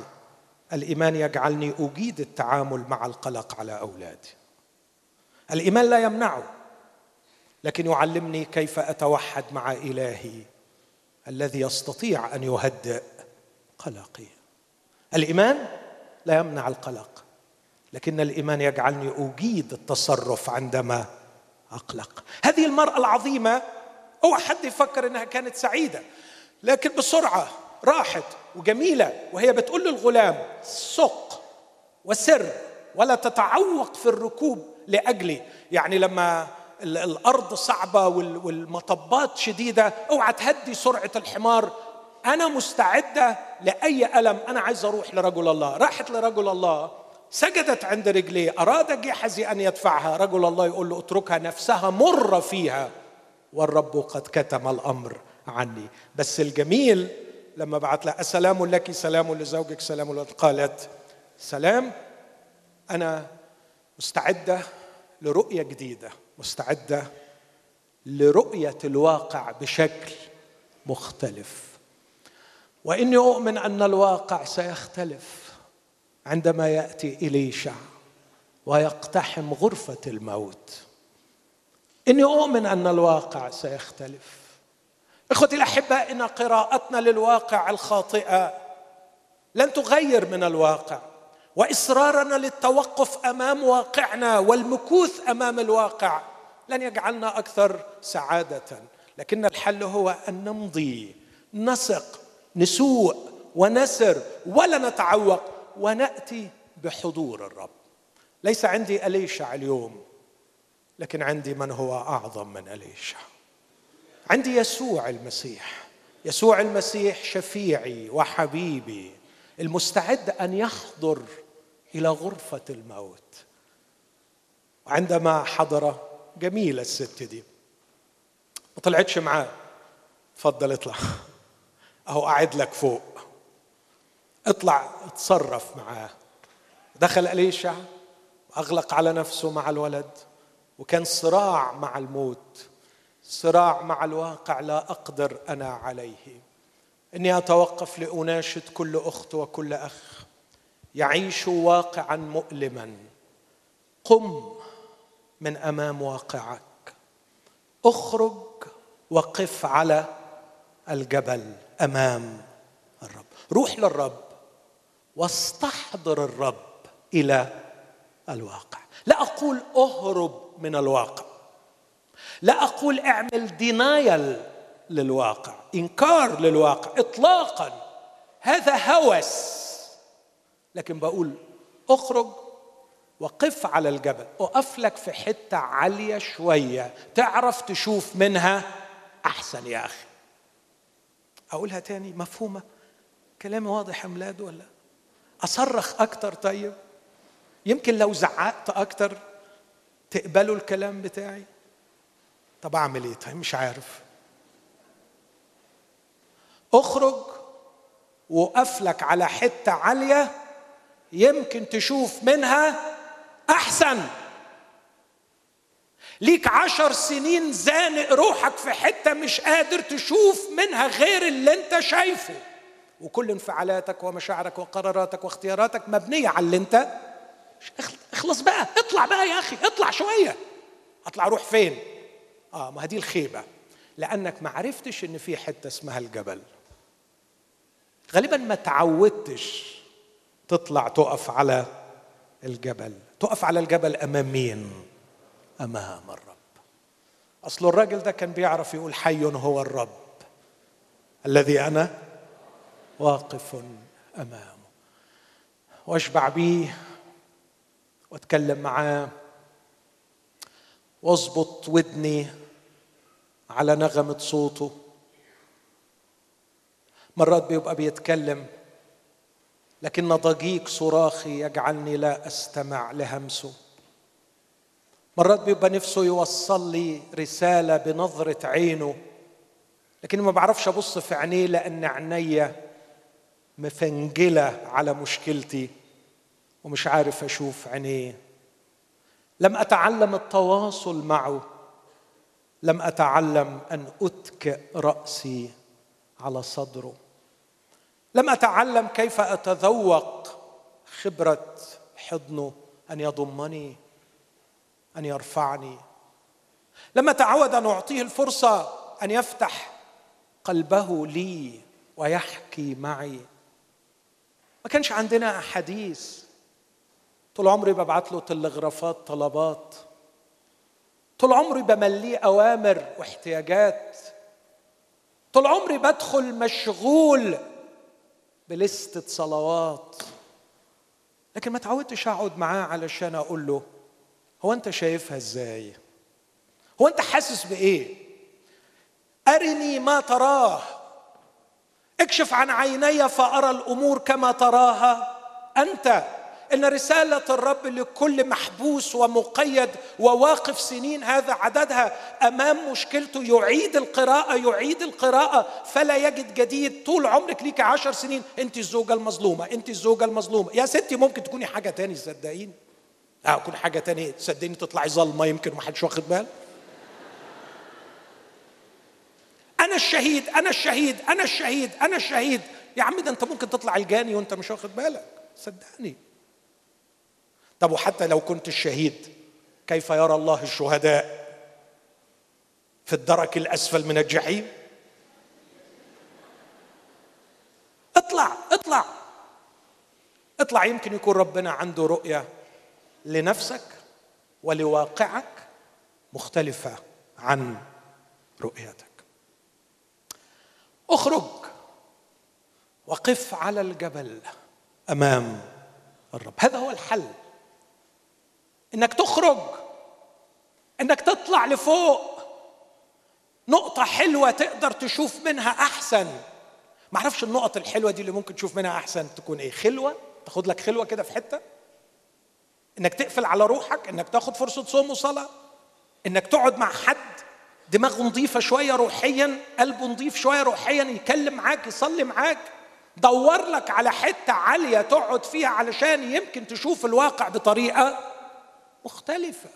الإيمان يجعلني أجيد التعامل مع القلق على أولادي. الإيمان لا يمنعه لكن يعلمني كيف أتوحد مع إلهي الذي يستطيع أن يهدئ قلقي. الإيمان لا يمنع القلق. لكن الإيمان يجعلني أجيد التصرف عندما أقلق. هذه المرأة العظيمة اوعى حد يفكر إنها كانت سعيدة لكن بسرعة راحت وجميلة وهي بتقول للغلام سق وسر ولا تتعوق في الركوب لأجلي. يعني لما الأرض صعبة والمطبات شديدة أوعى تهدي سرعة الحمار. أنا مستعدة لأي ألم أنا عايز أروح لرجل الله. راحت لرجل الله سجدت عند رجليه. أراد جحزي أن يدفعها. رجل الله يقول له اتركها نفسها مر فيها. والرب قد كتم الأمر عني. بس الجميل لما بعت لها السلام لك سلام لزوجك سلام لك قالت سلام أنا مستعدة لرؤية جديدة. مستعدة لرؤية الواقع بشكل مختلف. وإني أؤمن أن الواقع سيختلف. عندما يأتي إليشع ويقتحم غرفة الموت. إني أؤمن أن الواقع سيختلف. إخوتي الاحباء إن قراءتنا للواقع الخاطئة لن تغير من الواقع وإصرارنا للتوقف أمام واقعنا والمكوث أمام الواقع لن يجعلنا أكثر سعادة. لكن الحل هو أن نمضي نثق نسوء ونسر ولا نتعوق ونأتي بحضور الرب. ليس عندي اليشع اليوم لكن عندي من هو أعظم من اليشع عندي يسوع المسيح. يسوع المسيح شفيعي وحبيبي المستعد أن يحضر إلى غرفة الموت. وعندما حضر جميلة الست دي. ما طلعتش معاه اتفضل اطلع. أهو قاعد لك فوق. اطلع اتصرف معاه. دخل اليشع واغلق على نفسه مع الولد وكان صراع مع الموت صراع مع الواقع لا أقدر أنا عليه. إني أتوقف لأناشد كل أخت وكل أخ يعيش واقعا مؤلما. قم من أمام واقعك. أخرج وقف على الجبل أمام الرب. روح للرب. واستحضر الرب إلى الواقع. لا أقول اهرب من الواقع. لا أقول اعمل دينايل للواقع إنكار للواقع اطلاقا. هذا هوس. لكن بقول اخرج وقف على الجبل. اقف لك في حتة عالية شوية تعرف تشوف منها أحسن يا أخي. أقولها تاني مفهومة؟ كلامي واضح يا ميلاد ولا؟ أصرخ أكتر طيب. يمكن لو زعقت أكتر تقبلوا الكلام بتاعي. طب أعمل إيه؟ طيب مش عارف. أخرج وقف لك على حتة عالية يمكن تشوف منها أحسن. ليك عشر سنين زانق روحك في حتة مش قادر تشوف منها غير اللي أنت شايفه. وكل انفعالاتك ومشاعرك وقراراتك واختياراتك مبنية على اللي انت اخلص بقى اطلع بقى يا أخي اطلع شوية. أطلع أروح فين؟ آه ما هذه الخيبة. لأنك ما عرفتش إن في حتة اسمها الجبل. غالبا ما تعودتش تطلع تقف على الجبل. تقف على الجبل امام مين أمام الرب. أصل الراجل ده كان بيعرف يقول حي هو الرب. الذي أنا واقف أمامه. وأشبع بيه وأتكلم معاه. واظبط ودني على نغمة صوته. مرات بيبقى بيتكلم لكن ضجيج صراخي يجعلني لا أستمع لهمسه. مرات بيبقى نفسه يوصل لي رسالة بنظرة عينه لكن ما بعرفش أبص في عينيه لأن عينيا مفنجلة على مشكلتي ومش عارف أشوف عينيه. لم أتعلم التواصل معه. لم أتعلم أن اتكئ رأسي على صدره. لم أتعلم كيف أتذوق خبرة حضنه أن يضمني أن يرفعني. لم أتعود أن أعطيه الفرصة أن يفتح قلبه لي ويحكي معي. ما كانش عندنا احاديث طول عمري ببعت له تلغرافات طلبات. طول عمري بمليه أوامر واحتياجات. طول عمري بدخل مشغول بلستة صلوات. لكن ما تعودتش أقعد معاه علشان أقول له هو أنت شايفها إزاي؟ هو أنت حاسس بإيه؟ أرني ما تراه. اكشف عن عيني فأرى الأمور كما تراها. أنت إن رسالة الرب لكل محبوس ومقيد وواقف سنين هذا عددها أمام مشكلته يعيد القراءة يعيد القراءة. فلا يجد جديد. طول عمرك ليك عشر سنين. أنت الزوجة المظلومة أنت الزوجة المظلومة. يا ستي ممكن تكوني حاجة تاني صدقيني. آه حاجة تانية تصدقيني تطلعي ظلمه يمكن ما حدش واخد باله. أنا الشهيد أنا الشهيد أنا الشهيد أنا الشهيد. يا عم ده أنت ممكن تطلع الجاني وأنت مش واخد بالك. صدقني. طب وحتى لو كنت الشهيد كيف يرى الله الشهداء في الدرك الأسفل من الجحيم؟ اطلع اطلع. اطلع يمكن يكون ربنا عنده رؤية لنفسك ولواقعك مختلفة عن رؤيتك. اخرج وقف على الجبل أمام الرب. هذا هو الحل. إنك تخرج إنك تطلع لفوق. نقطة حلوة تقدر تشوف منها أحسن. ما أعرفش النقط الحلوة دي اللي ممكن تشوف منها أحسن تكون إيه. خلوة؟ تاخد لك خلوة كده في حتة. إنك تقفل على روحك إنك تاخد فرصة صوم وصلاة. إنك تقعد مع حد. دماغه نظيفة شوية روحيا قلبه نظيف شوية روحيا يكلم معاك يصلي معاك. دور لك على حتة عالية تقعد فيها علشان يمكن تشوف الواقع بطريقة مختلفة.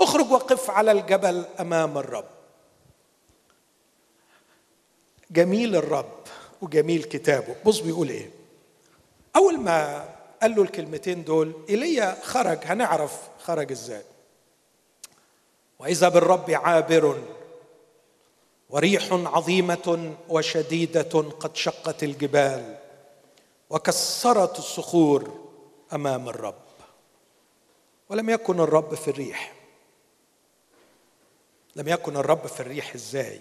اخرج وقف على الجبل أمام الرب. جميل الرب وجميل كتابه. بص بيقول إيه. أول ما قال له الكلمتين دول إيليا خرج. هنعرف خرج إزاي. وإذا بالرب عابر وريح عظيمة وشديدة قد شقت الجبال وكسرت الصخور أمام الرب. ولم يكن الرب في الريح. لم يكن الرب في الريح إزاي؟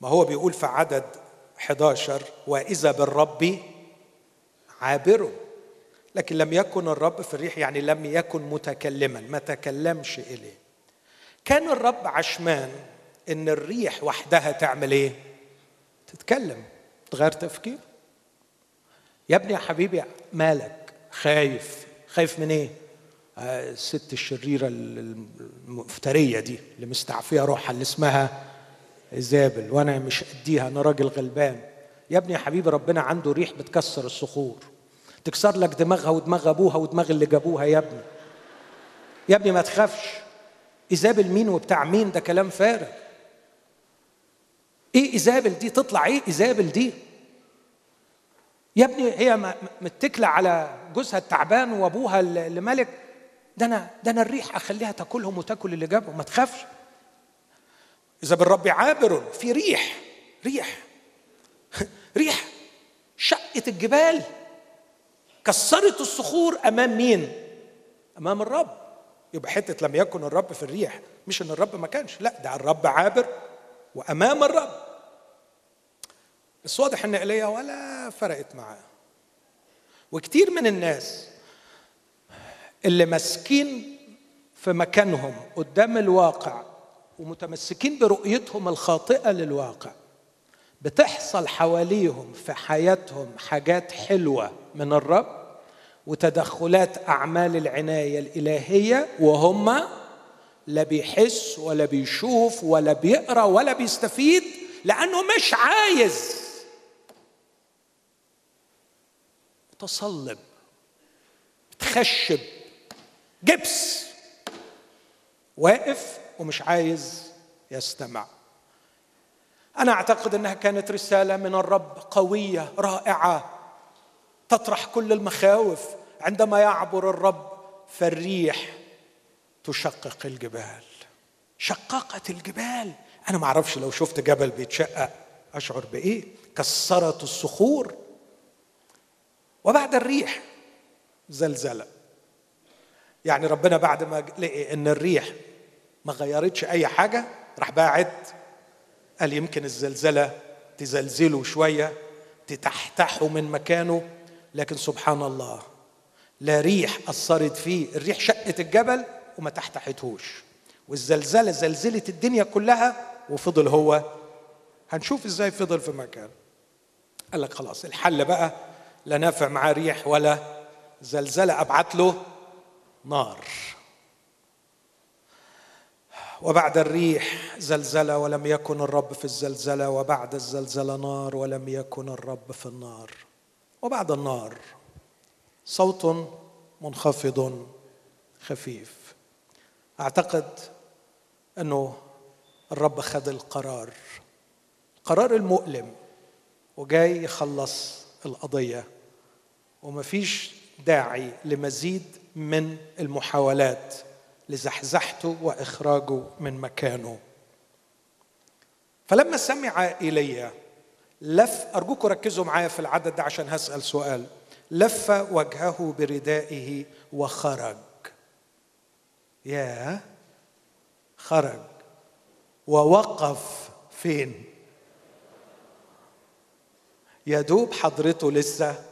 ما هو بيقول في عدد 11 وإذا بالرب عابر. لكن لم يكن الرب في الريح يعني لم يكن متكلما ما تكلمش إليه. كان الرب عشمان إن الريح وحدها تعمل إيه؟ تتكلم تغير تفكير. يا ابني يا حبيبي مالك؟ خايف. خايف من إيه؟ الست الشريرة المفترية دي اللي مستعفية روحها اللي اسمها إيزابل وأنا مش أديها أنا راجل غلبان. يا ابني يا حبيبي ربنا عنده ريح بتكسر الصخور. تكسر لك دماغها ودماغ أبوها ودماغ اللي جابوها يا ابني. يا ابني ما تخافش. إيزابل مين وبتاع مين ده كلام فارغ. إيه إيزابل دي تطلع إيه إيزابل دي يا ابني هي متكلة على جوزها التعبان وأبوها اللي ملك ده أنا ده أنا الريح أخليها تاكلهم وتاكل اللي جابهم ما تخافش. إذا بالرب عابر في ريح ريح ريح. شقت الجبال كسرت الصخور أمام مين؟ أمام الرب. يبقى حتة لم يكن الرب في الريح مش إن الرب ما كانش لا ده الرب عابر وأمام الرب. بس واضح إن إيليا ولا فرقت معاه. وكتير من الناس اللي ماسكين في مكانهم قدام الواقع ومتمسكين برؤيتهم الخاطئة للواقع بتحصل حواليهم في حياتهم حاجات حلوة من الرب. وتدخلات أعمال العناية الإلهية وهم لا بيحس ولا بيشوف ولا بيقرأ ولا بيستفيد لأنه مش عايز. متصلب متخشب جبس. واقف ومش عايز يستمع. أنا أعتقد إنها كانت رسالة من الرب قوية رائعة. تطرح كل المخاوف. عندما يعبر الرب فالريح تشقق الجبال. شققت الجبال. أنا ما أعرفش لو شفت جبل بيتشقق أشعر بإيه؟ كسرت الصخور. وبعد الريح زلزلة. يعني ربنا بعد ما لقي إن الريح ما غيرتش أي حاجة راح باعد قال يمكن الزلزلة تزلزله شوية تتحتحه من مكانه. لكن سبحان الله لا ريح أثرت فيه الريح شقت الجبل وما تحتحتهوش. والزلزلة زلزلت الدنيا كلها وفضل هو. هنشوف إزاي فضل في مكانه قال لك خلاص الحل بقى لا نافع معاه ريح ولا زلزلة أبعت له نار. وبعد الريح زلزلة ولم يكن الرب في الزلزلة وبعد الزلزلة نار ولم يكن الرب في النار. وبعد النار. صوت منخفض خفيف. أعتقد أنه الرب خذ القرار. القرار المؤلم وجاي يخلص القضية. ومفيش داعي لمزيد من المحاولات لزحزحته وإخراجه من مكانه. فلما سمع ايليا لف ارجوكم ركزوا معايا في العدد ده عشان هسأل سؤال. لف وجهه بردائه وخرج. يا خرج. ووقف فين؟ يا دوب حضرته لسه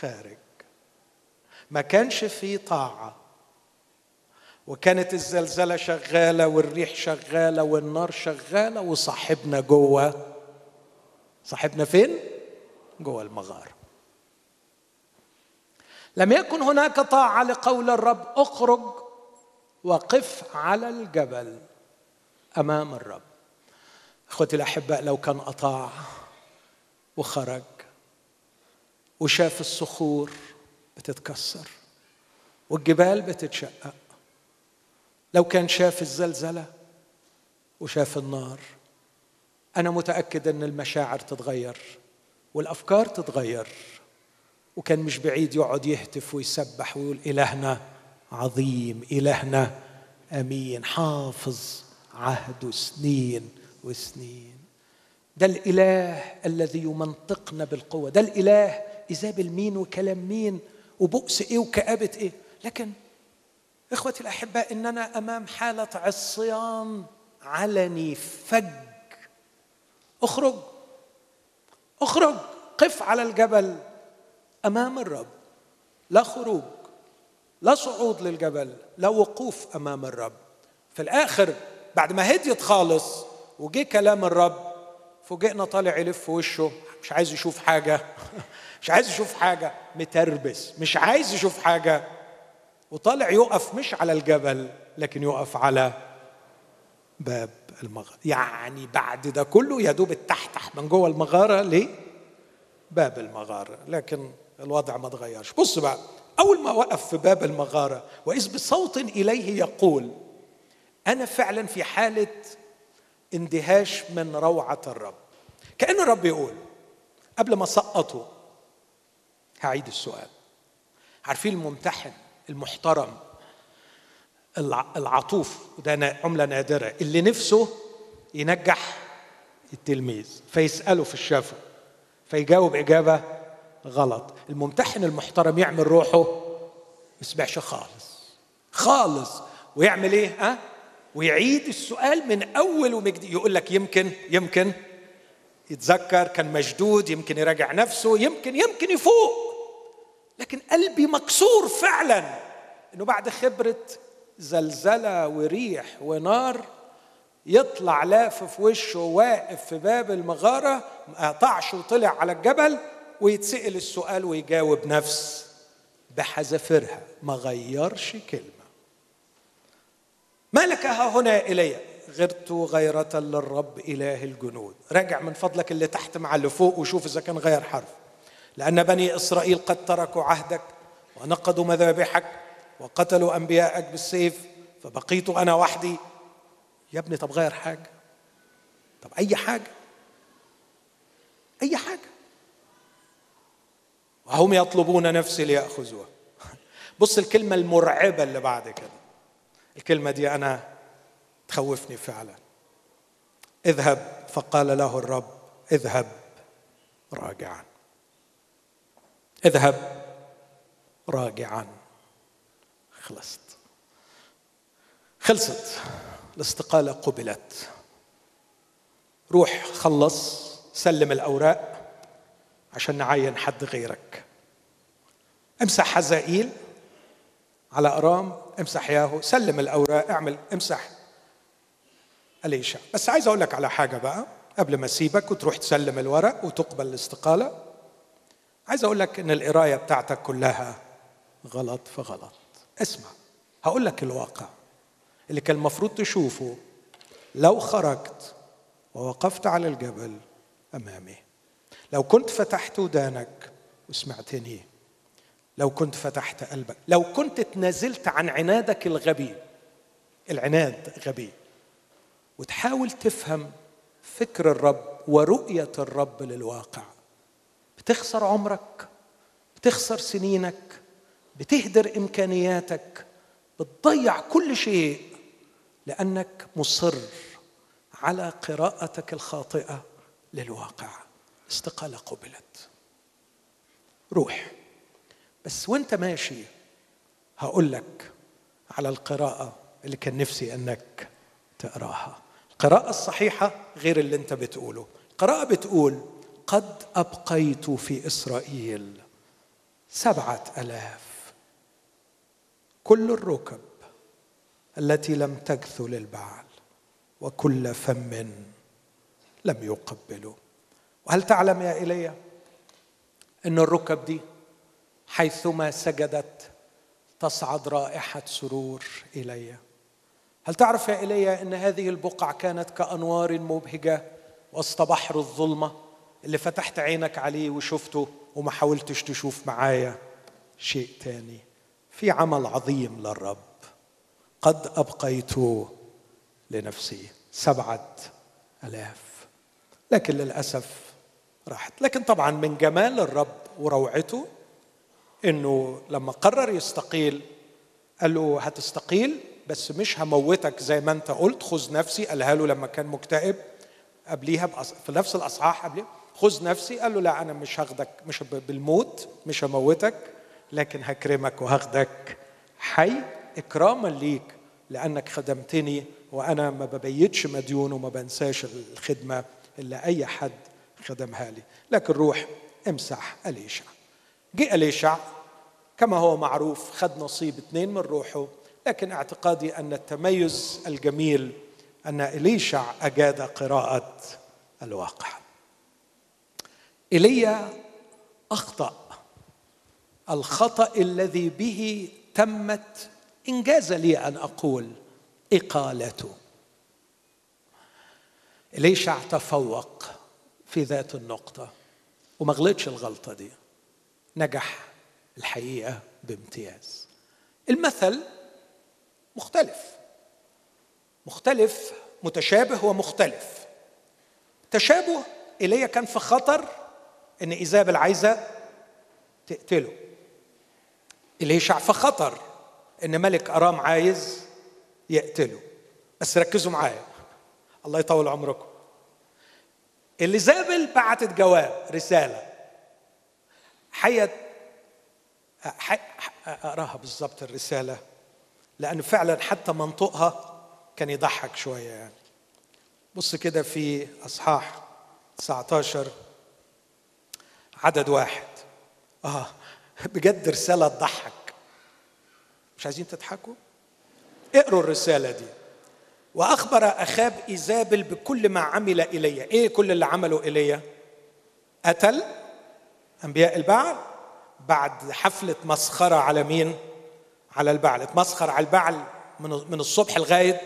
خارج. ما كانش في طاعة. وكانت الزلزلة شغالة والريح شغالة والنار شغالة وصاحبنا جوه. صاحبنا فين؟ جوه المغاره لم يكن هناك طاعة لقول الرب اخرج وقف على الجبل أمام الرب. أخوتي الأحباء لو كان أطاع وخرج وشاف الصخور بتتكسر والجبال بتتشقق لو كان شاف الزلزلة وشاف النار أنا متأكد أن المشاعر تتغير والأفكار تتغير وكان مش بعيد يقعد يهتف ويسبح ويقول إلهنا عظيم إلهنا أمين حافظ عهده سنين وسنين. ده الإله الذي يمنطقنا بالقوة ده الإله ايزابل مين وكلام مين وبؤس إيه وكآبة إيه. لكن إخوتي الاحباء إننا أمام حالة عصيان علني فج اخرج. اخرج. قف على الجبل أمام الرب. لا خروج لا صعود للجبل لا وقوف أمام الرب. في الآخر بعد ما هديت خالص وجه كلام الرب فوجئنا طالع يلف وشه مش عايز يشوف حاجة. مش عايز يشوف حاجة. متربس مش عايز يشوف حاجة. وطالع يقف مش على الجبل لكن يقف على باب المغاره يعني بعد ده كله يا دوب التحتح من جوه المغارة ليه؟ باب المغارة لكن الوضع ما اتغيرش. بص بقى أول ما وقف في باب المغارة وإذ بصوت إليه يقول أنا فعلا في حالة اندهاش من روعة الرب. كأن الرب يقول قبل ما سقطه هعيد السؤال. عارفين الممتحن المحترم العطوف وده عملة نادرة. اللي نفسه ينجح التلميذ فيسأله في الشفا فيجاوب إجابة غلط. الممتحن المحترم يعمل روحه ما يسمعش خالص. خالص. ويعمل إيه؟ ها؟ ويعيد السؤال من أول ومجد يقول لك يمكن يمكن يتذكر كان مشدود يمكن يراجع نفسه يمكن يمكن يفوق. لكن قلبي مكسور فعلا إنه بعد خبرة زلزلة وريح ونار يطلع لاف في وشه واقف في باب المغارة ما قطعش وطلع على الجبل ويتسأل السؤال ويجاوب نفس بحذافيرها ما غيرش كلمة. ما لك ها هنا الي غرت غيرة للرب إله الجنود. راجع من فضلك اللي تحت مع اللي فوق وشوف إذا كان غير حرف. لأن بني إسرائيل قد تركوا عهدك ونقضوا مذابحك وقتلوا أنبياءك بالسيف فبقيت أنا وحدي. يا ابني طب غير حاجة. طب أي حاجة. أي حاجة. وهم يطلبون نفسي ليأخذوها. بص الكلمة المرعبة اللي بعد كده. الكلمة دي أنا تخوفني فعلا. اذهب فقال له الرب اذهب راجعا. اذهب راجعا. خلصت. خلصت. الاستقالة قبلت. روح خلص سلم الأوراق عشان نعين حد غيرك. امسح حزائيل على أرام امسح ياهو سلم الأوراق اعمل امسح. أليشع بس عايز أقول لك على حاجة بقى. قبل ما أسيبك وتروح تسلم الورق وتقبل الاستقالة عايز أقول لك إن القراية بتاعتك كلها غلط فغلط. اسمع هقول لك الواقع. اللي كان المفروض تشوفه لو خرجت ووقفت على الجبل أمامي لو كنت فتحت ودانك وسمعتني لو كنت فتحت قلبك لو كنت تنازلت عن عنادك الغبي العناد غبي وتحاول تفهم فكر الرب ورؤية الرب للواقع. بتخسر عمرك بتخسر سنينك بتهدر إمكانياتك بتضيع كل شيء لأنك مصر على قراءتك الخاطئة للواقع. استقالة قبلت. روح. بس وأنت ماشي هقول لك على القراءة اللي كان نفسي إنك تقراها. القراءة الصحيحة غير اللي أنت بتقوله. القراءة بتقول قد أبقيت في إسرائيل سبعة آلاف كل الركب التي لم تكثل البعل وكل فم لم يقبله وهل تعلم يا ايليا إن الركب دي حيثما سجدت تصعد رائحة سرور إلي؟ هل تعرف يا ايليا إن هذه البقع كانت كأنوار مبهجة وسط بحر الظلمة اللي فتحت عينك عليه وشفته وما حاولتش تشوف معايا شيء تاني؟ في عمل عظيم للرب. قد أبقيت لنفسي سبعة ألاف. لكن للأسف راحت. لكن طبعا من جمال الرب وروعته إنه لما قرر يستقيل قال له هتستقيل؟ بس مش هموتك زي ما أنت قلت. خذ نفسي قالها له لما كان مكتئب. قبليها في نفس الأصحاح قبليها. خذ نفسي. قال له لا أنا مش هاخدك مش بالموت مش هموتك. لكن هكرمك وهاخدك. حي إكراما ليك لأنك خدمتني وأنا ما ببيتش مديون وما بنساش الخدمة اللي أي حد خدمها لي. لكن روح امسح أليشع. جه أليشع كما هو معروف خد نصيب اثنين من روحه. لكن اعتقادي أن التميز الجميل أن أليشع أجاد قراءة الواقع ايليا أخطأ. الخطأ الذي به تمت إنجاز لي أن أقول اقالته ليشع تفوق في ذات النقطة؟ وما غلطش الغلطة دي. نجح الحقيقة بامتياز. المثل مختلف. مختلف متشابه ومختلف. تشابه ايليا كان في خطر إن إيزابل عايزة تقتله. الهشع في خطر. إن ملك أرام عايز يقتله. بس ركزوا معايا. الله يطول عمركم. إليزابل بعتت جواب رسالة. حيت أقراها بالظبط الرسالة. لأن فعلا حتى منطقها كان يضحك شوية يعني. بص كده في إصحاح 19 عدد واحد. آه. بجد رسالة تضحك. مش عايزين تضحكوا؟ اقروا الرسالة دي. وأخبر أخاب إيزابل بكل ما عمل إلي. إيه كل اللي عمله إلي؟ قتل أنبياء البعل بعد حفله مسخره على مين؟ على البعل. اتمسخر على البعل من من الصبح لغاية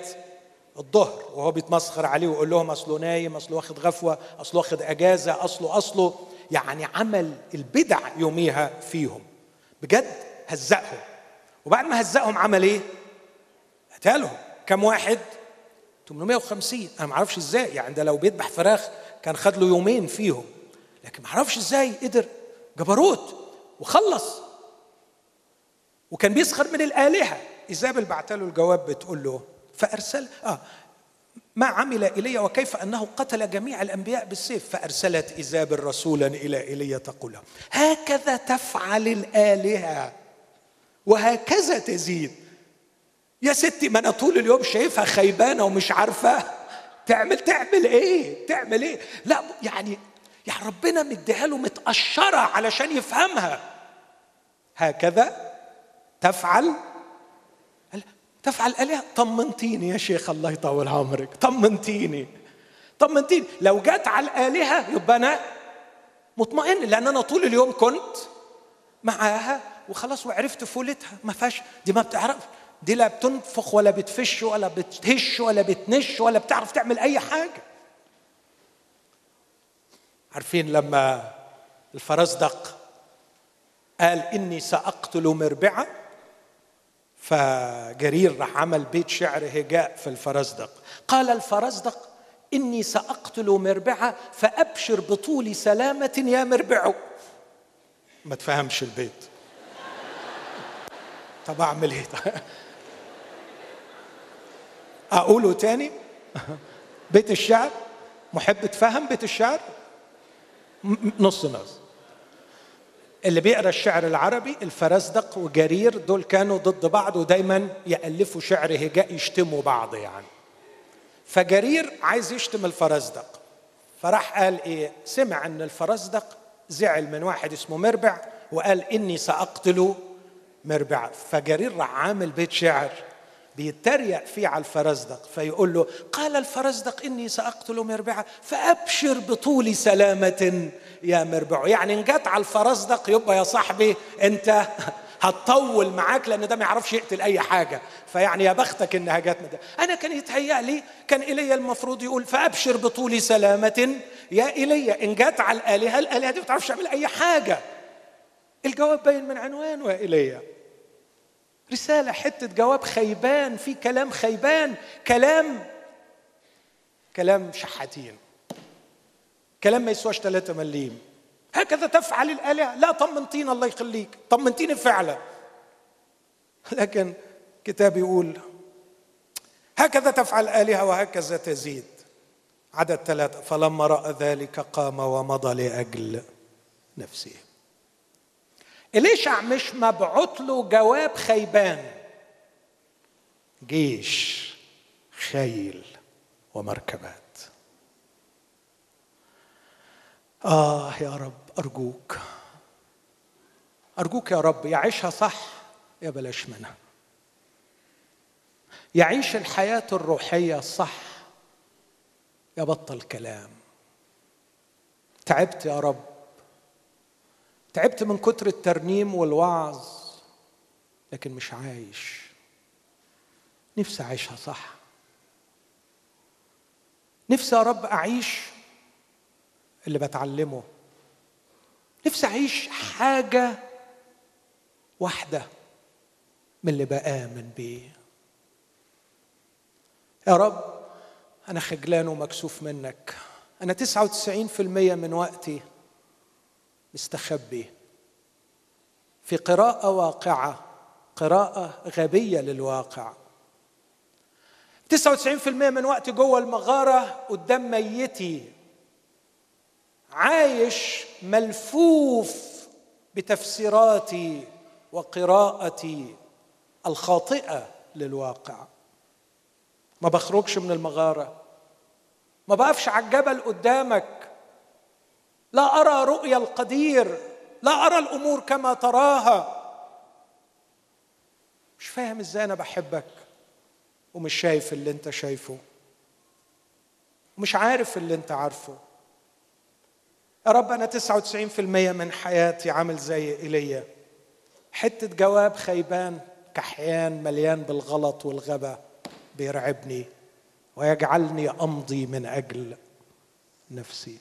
الظهر. وهو بيتمسخر عليه ويقول لهم أصله نايم أصله واخد غفوة أصله واخد أجازة أصله أصله. يعني عمل البدع يوميها فيهم. بجد هزقهم. وبعد ما هزقهم عمل إيه؟ قتلهم. كم واحد؟ 850 أنا ما أعرفش إزاي. يعني ده لو بيذبح فراخ كان خد له يومين فيهم. لكن ما أعرفش إزاي. قدر. جبروت. وخلص. وكان بيسخر من الآلهة. ايزابل بعت له الجواب بتقول له فارسل آه. ما عمل إلي وكيف أنه قتل جميع الأنبياء بالسيف؟ فأرسلت إيزابل رسولا إلى إيليا تقول هكذا تفعل الآلهة. وهكذا تزيد. يا ستي ما أنا طول اليوم شايفها خيبانة ومش عارفة تعمل تعمل إيه؟ تعمل إيه؟ لا يعني يعني ربنا مديها له متقشرة علشان يفهمها. هكذا تفعل تفعل آلهة؟ طمنتيني يا شيخ الله يطول عمرك. طمنتيني. طمنتيني. لو جت على الآلهة يبقى أنا مطمئن لأن أنا طول اليوم كنت معاها وخلاص وعرفت فولتها. ما فيهاش دي ما بتعرف. دي لا بتنفخ ولا بتفش ولا بتهش ولا بتنش ولا بتعرف تعمل أي حاجة. عارفين لما الفرزدق قال إني سأقتل مربعة؟ فجرير راح عمل بيت شعر هجاء في الفرزدق. قال الفرزدق إني سأقتل مربعة فأبشر بطول سلامة يا مربع. ما تفهمش البيت. طب أعمل إيه؟ أقوله تاني؟ بيت الشعر؟ محب تفهم بيت الشعر؟ نص نص. اللي بيقرا الشعر العربي الفرزدق وجرير دول كانوا ضد بعض ودايما يألفوا شعر هجاء يشتموا بعض يعني. فجرير عايز يشتم الفرزدق. فراح قال إيه؟ سمع إن الفرزدق زعل من واحد اسمه مربع وقال إني سأقتل مربع. فجرير راح عامل بيت شعر بيتريق فيه على الفرزدق. فيقول له قال الفرزدق إني سأقتل مربعة فأبشر بطول سلامة يا مربع. يعني إن جت على الفرزدق يبقى يا صاحبي أنت هتطول معاك لأن ده ما يعرفش يقتل أي حاجة. فيعني يا بختك إنها جت ده. أنا كان يتهيأ لي كان ايليا المفروض يقول فأبشر بطول سلامة يا ايليا إن جت على الآلهة الآلهة دي ما بتعرفش تعمل أي حاجة. الجواب باين من عنوانه يا ايليا رسالة حتة جواب خيبان في كلام خيبان كلام كلام شحاتين. كلام ما يسواش ثلاثة مليم. هكذا تفعل الآلهة. لا طمنتينا الله يخليك. طمنتيني فعلا. لكن كتاب يقول هكذا تفعل الآلهة وهكذا تزيد. عدد ثلاثة فلما رأى ذلك قام ومضى لأجل نفسه. إليشع مش مبعوت له جواب خيبان؟ جيش خيل ومركبات. آه يا رب أرجوك. أرجوك يا رب يعيشها صح يا بلاش منها. يعيش الحياة الروحية صح يا بطل كلام. تعبت يا رب. تعبت من كتر الترنيم والوعظ لكن مش عايش. نفسي أعيشها صح. نفسي يا رب أعيش اللي بتعلمه. نفسي أعيش حاجة واحدة من اللي بامن بيه. يا رب أنا خجلان ومكسوف منك. أنا 99% من وقتي مستخبي. في قراءة واقعة قراءة غبية للواقع. 99% من وقتي جوه المغارة قدام ميتي. عايش ملفوف بتفسيراتي وقراءتي الخاطئة للواقع. ما بخرجش من المغارة. ما بقفش على الجبل قدامك. لا أرى رؤيا القدير. لا أرى الأمور كما تراها. مش فاهم إزاي أنا بحبك ومش شايف اللي أنت شايفه. ومش عارف اللي أنت عارفه. يا رب أنا 99% من حياتي عامل زي إيليا. حتة جواب خيبان كحيان مليان بالغلط والغبا بيرعبني ويجعلني أمضي من أجل نفسي.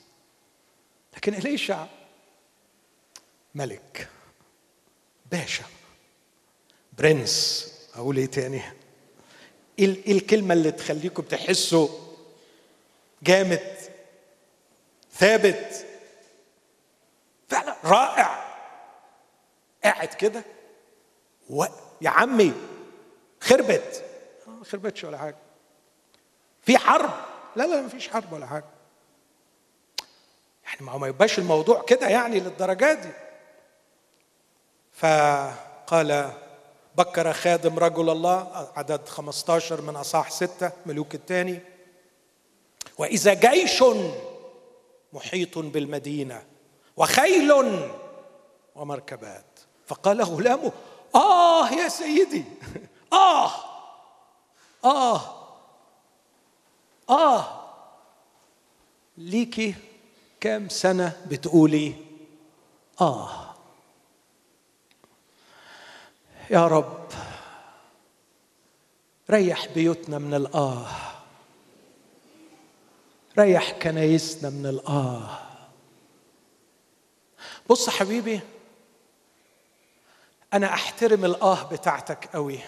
لكن إليشع ملك باشا برنس. أقول إيه تاني؟ إيه الكلمة اللي تخليكم تحسوا جامد ثابت؟ رائع. قاعد كده. و... يا عمي خربت. ما خربتش ولا حاجة. في حرب؟ لا لا ما فيش حرب ولا حاجة. يعني ما هو ما يبقاش الموضوع كده يعني للدرجة دي. فقال بكر خادم رجل الله عدد 15 من أصح ستة ملوك الثاني وإذا جيش محيط بالمدينة وخيل ومركبات. فقال غلامه آه يا سيدي آه آه آه. ليكي كام سنة بتقولي؟ آه. يا رب ريح بيوتنا من الآه ريح كنايسنا من الآه. بص حبيبي أنا أحترم الآه بتاعتك قوي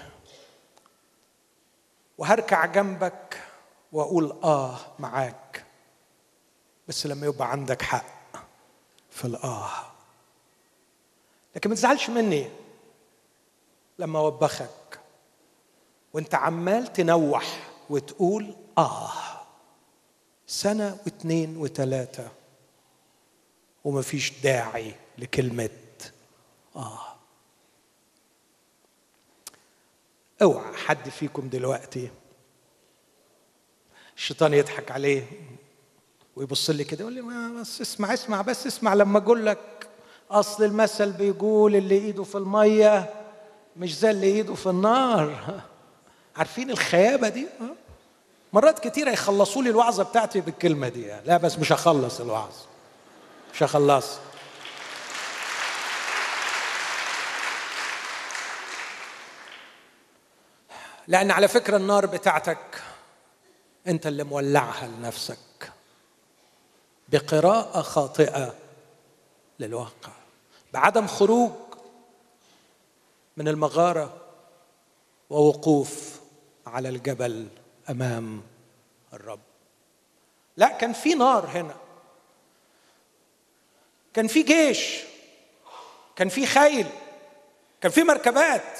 وهركع جنبك وأقول آه معاك. بس لما يبقى عندك حق في الآه. لكن ما تزعلش مني لما وبخك وأنت عمال تنوح وتقول آه. سنة واثنين وثلاثة ومفيش داعي لكلمة آه. اوعى حد فيكم دلوقتي الشيطان يضحك عليه ويبص لي كده يقول لي ما بس اسمع اسمع بس اسمع لما أقول لك اصل المثل بيقول اللي ايده في المية مش زي اللي ايده في النار. عارفين الخيابة دي؟ مرات كتيرة يخلصوا لي الوعظة بتاعتي بالكلمة دي لا بس مش هخلص الوعظ مش هخلص لأن على فكرة النار بتاعتك أنت اللي مولعها لنفسك بقراءة خاطئة للواقع بعدم خروج من المغارة ووقوف على الجبل أمام الرب. لا كان في نار هنا. كان في جيش كان في خيل كان في مركبات.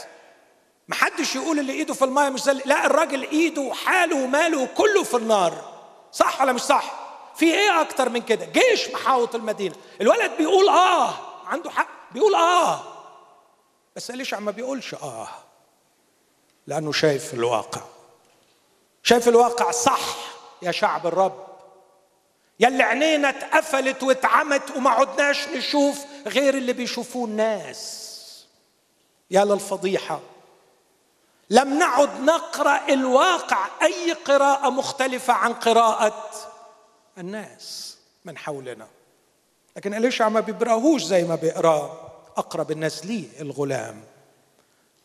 محدش يقول اللي إيده في المايه مش زي لا الراجل إيده وحاله وماله كله في النار. صح ولا مش صح؟ في إيه أكتر من كده؟ جيش محاوط المدينة. الولد بيقول آه عنده حق بيقول آه. بس ليش ما بيقولش آه؟ لأنه شايف الواقع. شايف الواقع صح يا شعب الرب. يلي عينينا اتقفلت واتعمت وما عدناش نشوف غير اللي بيشوفوه الناس. يا للفضيحة لم نعد نقرأ الواقع أي قراءة مختلفة عن قراءة الناس من حولنا. لكن إليشع ما بيقراهوش زي ما بيقراه أقرب الناس لي الغلام؟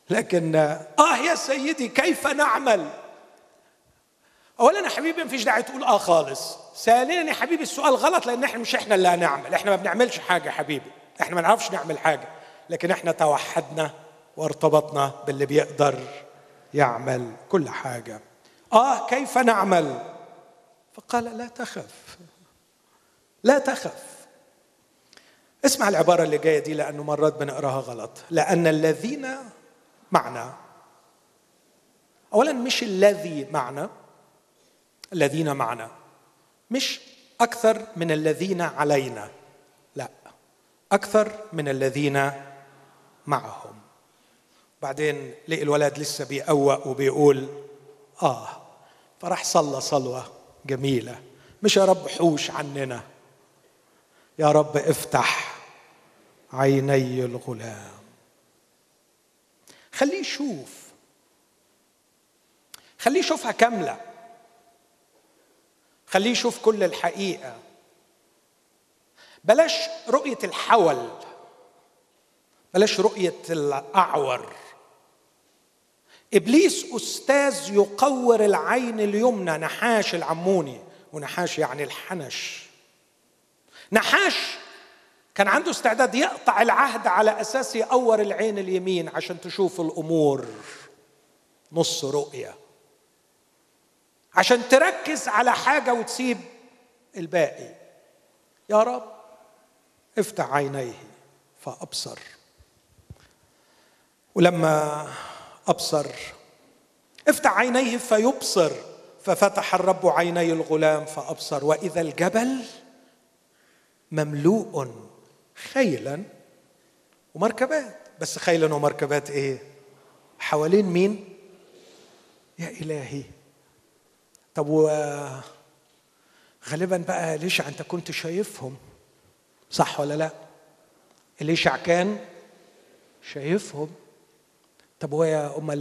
لكن آه يا سيدي كيف نعمل؟ أولا يا حبيبي مفيش داعي تقول آه خالص. ثانيا يا حبيبي السؤال غلط لأن إحنا مش إحنا اللي هنعمل. إحنا ما بنعملش حاجة يا حبيبي. إحنا ما نعرفش نعمل حاجة. لكن إحنا توحدنا وارتبطنا باللي بيقدر يعمل كل حاجة. آه كيف نعمل؟ فقال لا تخف. لا تخف. اسمع العبارة اللي جاية دي لأنه مرات بنقراها غلط. لأن الذين معنا. أولا مش الذي معنا. الذين معنا. مش أكثر من الذين علينا. لا أكثر من الذين معهم. بعدين لقي الولد لسه بيقوق وبيقول آه فراح صلى صلوة جميلة. مش يا رب حوش عننا. يا رب افتح عيني الغلام. خليه يشوف. خليه يشوفها كاملة. خليه يشوف كل الحقيقة. بلاش رؤية الحول بلاش رؤية الأعور. إبليس أستاذ يقور العين اليمنى نحاش العموني ونحاش يعني الحنش. نحاش كان عنده استعداد يقطع العهد على أساس يقور العين اليمين عشان تشوف الأمور. نص رؤية. عشان تركز على حاجة وتسيب الباقي. يا رب افتح عينيه فأبصر. ولما أبصر افتح عينيه فيبصر ففتح الرب عيني الغلام فأبصر. وإذا الجبل مملوء خيلا ومركبات. بس خيلا ومركبات إيه؟ حوالين مين؟ يا إلهي. طب و غالبا بقى ليشع أنت كنت شايفهم صح ولا لأ؟ ليشع كان شايفهم. طب هو يا أم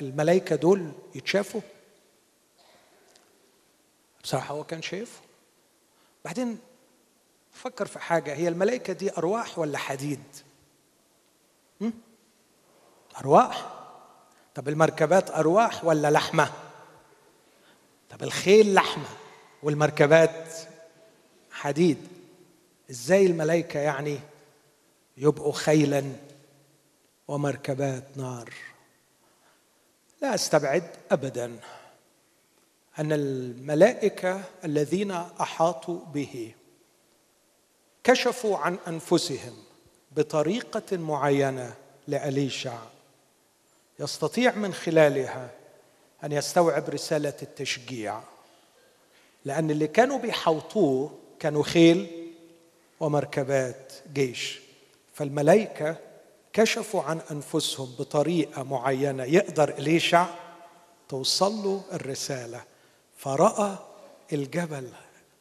الملائكة دول يتشافوا؟ بصراحة هو كان شايفهم. بعدين فكر في حاجة هي الملائكة دي أرواح ولا حديد؟ أرواح. طب المركبات أرواح ولا لحمة؟ طب الخيل لحمة والمركبات حديد إزاي الملائكة يعني يبقوا خيلا ومركبات نار؟ لا أستبعد ابدا أن الملائكة الذين أحاطوا به كشفوا عن أنفسهم بطريقة معينة لأليشع يستطيع من خلالها أن يستوعب رسالة التشجيع. لأن اللي كانوا بيحوطوه كانوا خيل ومركبات جيش. فالملائكة كشفوا عن أنفسهم بطريقة معينة يقدر إليشع توصل له الرسالة. فرأى الجبل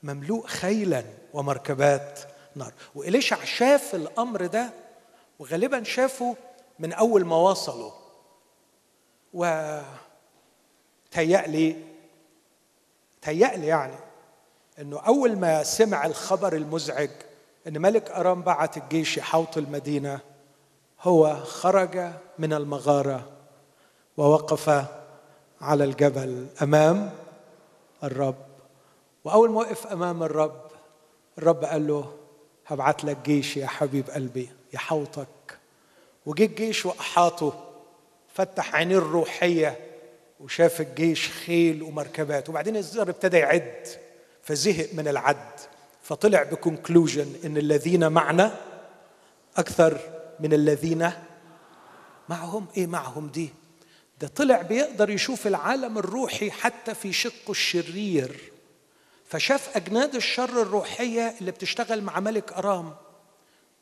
مملوء خيلا ومركبات نار. وإليشع شاف الأمر ده وغالبا شافه من أول ما وصلوا و تهيألي تهيألي يعني إنه أول ما سمع الخبر المزعج إن ملك أرام بعت الجيش يحوط المدينة هو خرج من المغارة ووقف على الجبل أمام الرب. وأول ما وقف أمام الرب الرب قال له هبعت لك جيش يا حبيب قلبي يحوطك. وجه الجيش وأحاطه فتح عينيه الروحية وشاف الجيش خيل ومركبات. وبعدين الزر ابتدى يعد فزهق من العد. فطلع بكونكلوجن إن الذين معنا أكثر من الذين معهم. إيه معهم دي؟ ده طلع بيقدر يشوف العالم الروحي حتى في شقه الشرير. فشاف أجناد الشر الروحية اللي بتشتغل مع ملك أرام.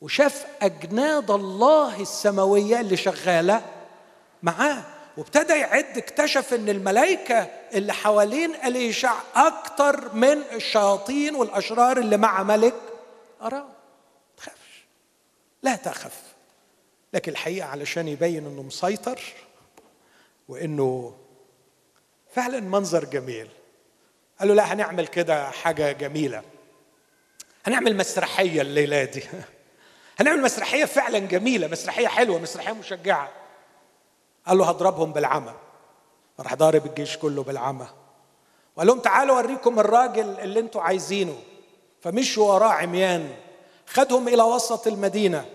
وشاف أجناد الله السماوية اللي شغالة معاه. وابتدى يعد اكتشف إن الملائكة اللي حوالين أليشع أكتر من الشياطين والأشرار اللي مع ملك أرام تخافش. لا تخف. لكن الحقيقة علشان يبين إنه مسيطر وإنه فعلا منظر جميل. قال له لا هنعمل كده حاجة جميلة. هنعمل مسرحية الليلة دي. هنعمل مسرحية فعلا جميلة مسرحية حلوة مسرحية مشجعة. قال له هضربهم بالعمى. راح ضارب الجيش كله بالعمى. وقال لهم تعالوا اوريكم الراجل اللي أنتوا عايزينه. فمشوا وراه عميان. خدهم إلى وسط المدينة.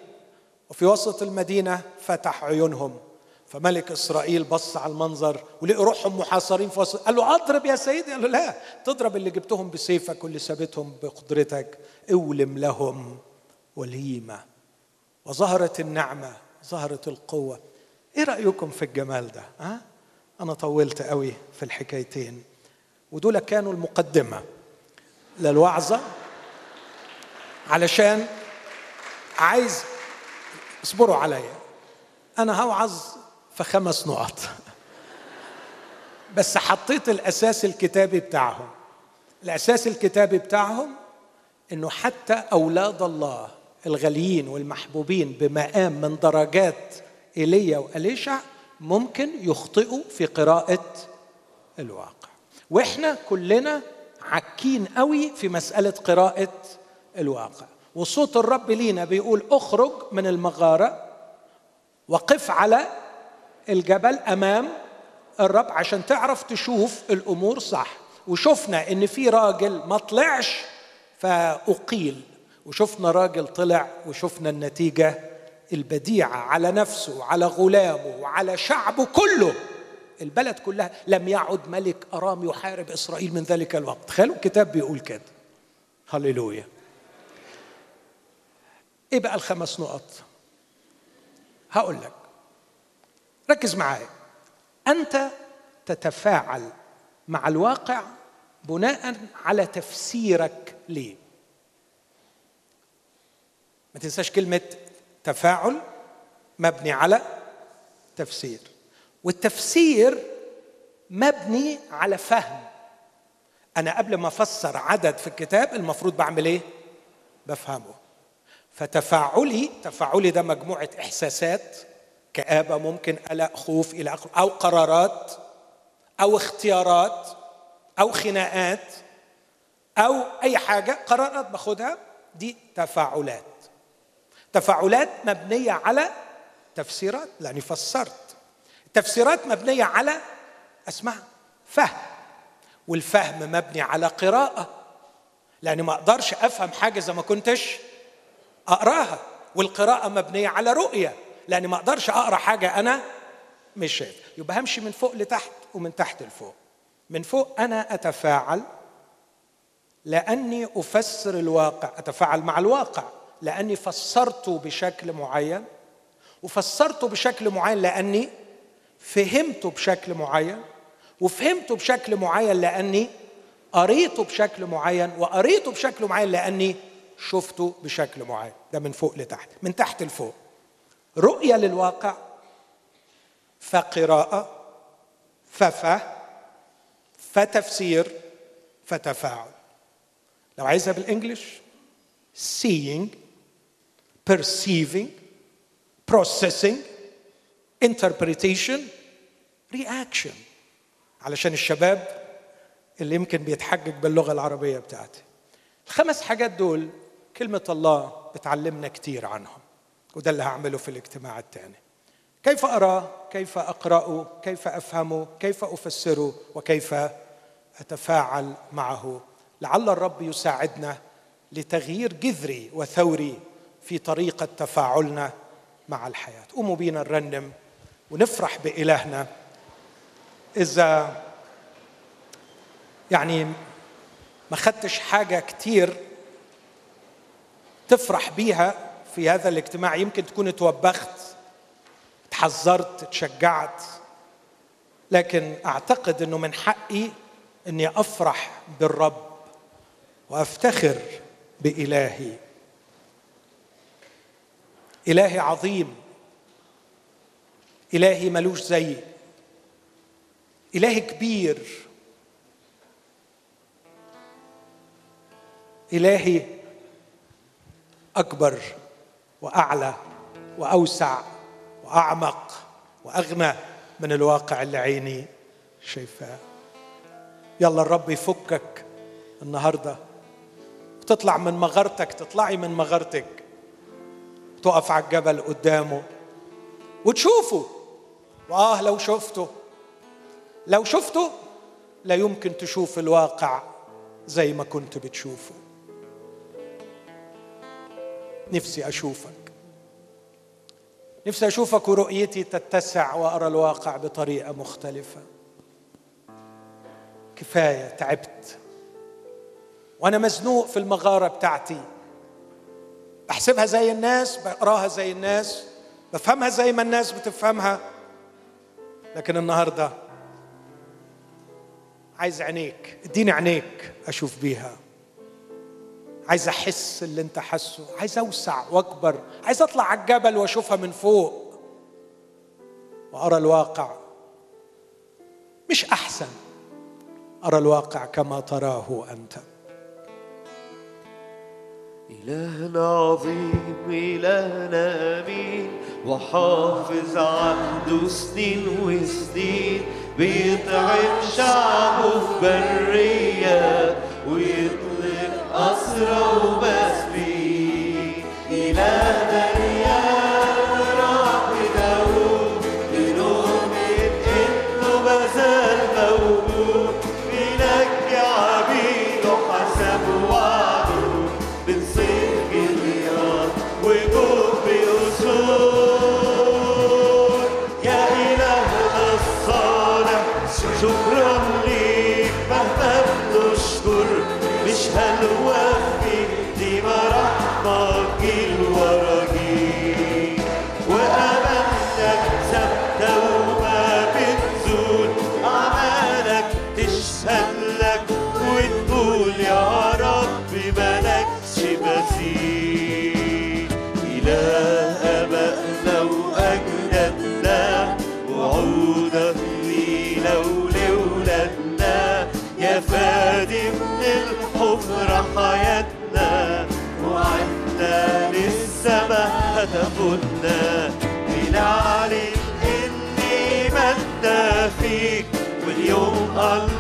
وفي وسط المدينة فتح عيونهم. فملك إسرائيل بص على المنظر ولقي روحهم محاصرين في وسط قال له اضرب يا سيدي. قال له لا تضرب اللي جبتهم بسيفك واللي سابتهم بقدرتك. اولم لهم والهيمه وظهرت النعمة ظهرت القوة. إيه رأيكم في الجمال ده؟ ها؟ أنا طولت قوي في الحكايتين. ودول كانوا المقدمة للوعظة. علشان عايز اصبروا عليا. أنا هوعظ في خمس نقط. بس حطيت الأساس الكتابي بتاعهم. الأساس الكتابي بتاعهم إنه حتى أولاد الله الغاليين والمحبوبين بمقام من درجات إيليا وأليشع ممكن يخطئوا في قراءة الواقع. وإحنا كلنا عكين قوي في مسألة قراءة الواقع. وصوت الرب لينا بيقول اخرج من المغارة وقف على الجبل أمام الرب عشان تعرف تشوف الأمور صح. وشفنا إن في راجل ما طلعش فأقيل. وشفنا راجل طلع وشفنا النتيجة البديعه على نفسه وعلى غلامه وعلى شعبه كله. البلد كلها لم يعد ملك ارام يحارب إسرائيل من ذلك الوقت. تخيلوا الكتاب بيقول كده. هللويا. إيه بقى الخمس نقط؟ هقول لك. ركز معايا. أنت تتفاعل مع الواقع بناء على تفسيرك ليه. ما تنساش كلمة تفاعل مبني على تفسير. والتفسير مبني على فهم. أنا قبل ما أفسر عدد في الكتاب المفروض بعمل إيه؟ بفهمه. فتفاعلي تفاعلي ده مجموعة إحساسات كآبة ممكن قلق خوف إلى اخره أو قرارات أو اختيارات أو خناقات أو أي حاجة قرارات باخدها دي تفاعلات. تفاعلات مبنية على تفسيرات لأني فسرت. التفسيرات مبنية على اسمع فهم. والفهم مبني على قراءة لأني ما أقدرش أفهم حاجة إذا ما كنتش أقراها. والقراءة مبنية على رؤية لأني ما أقدرش أقرأ حاجة أنا مش شايف. يبقى همشي من فوق لتحت ومن تحت لفوق. من فوق أنا أتفاعل لأني أفسر الواقع أتفاعل مع الواقع. لأني فسرته بشكل معين وفسرته بشكل معين لأني فهمته بشكل معين وفهمته بشكل معين لأني قريته بشكل معين وقريته بشكل معين لأني شفته بشكل معين. ده من فوق لتحت من تحت لفوق. رؤية للواقع فقراءة ففهم فتفسير فتفاعل. لو عايزها بالإنجلش seeing perceiving processing interpretation reaction. علشان الشباب اللي يمكن بيتحجج باللغة العربية بتاعتي. الخمس حاجات دول كلمة الله بتعلمنا كتير عنهم وده اللي هعمله في الاجتماع الثاني كيف اراه كيف اقراه كيف افهمه كيف افسره وكيف أتفاعل معه؟ لعل الرب يساعدنا لتغيير جذري وثوري في طريقة تفاعلنا مع الحياة. قوموا بينا نرنم ونفرح بإلهنا. إذا يعني ما خدتش حاجة كتير تفرح بيها في هذا الاجتماع يمكن تكون توبخت تحذرت تشجعت لكن أعتقد إنه من حقي إني أفرح بالرب وأفتخر بإلهي. إلهي عظيم. إلهي ملوش زي. إلهي كبير. إلهي أكبر وأعلى وأوسع وأعمق وأغنى من الواقع اللي عيني شايفاه. يلا الرب يفكك النهارده. تطلع من مغارتك تطلعي من مغارتك تقف على الجبل قدامه وتشوفه. وآه لو شفته لو شفته لا يمكن تشوف الواقع زي ما كنت بتشوفه. نفسي أشوفك. نفسي أشوفك ورؤيتي تتسع وأرى الواقع بطريقة مختلفة. كفاية تعبت. وأنا مزنوق في المغارة بتاعتي. بحسبها زي الناس بقراها زي الناس بفهمها زي ما الناس بتفهمها. لكن النهارده عايز عينيك اديني عينيك أشوف بيها. عايز أحس اللي أنت حاسه عايز أوسع وأكبر عايز أطلع على الجبل وأشوفها من فوق. وأرى الواقع مش أحسن أرى الواقع كما تراه أنت. إلهنا عظيم إلهنا أمين وحافظ عهده سنين وسنين بيطعم شعبه في برية ويطلق أسرى ومسبين إلهنا ولولادنا يا فادي من الحفرة حياتنا. وعدنا للسما هتاخدنا بنعلن إن إيماننا فيك؟ واليوم أنكر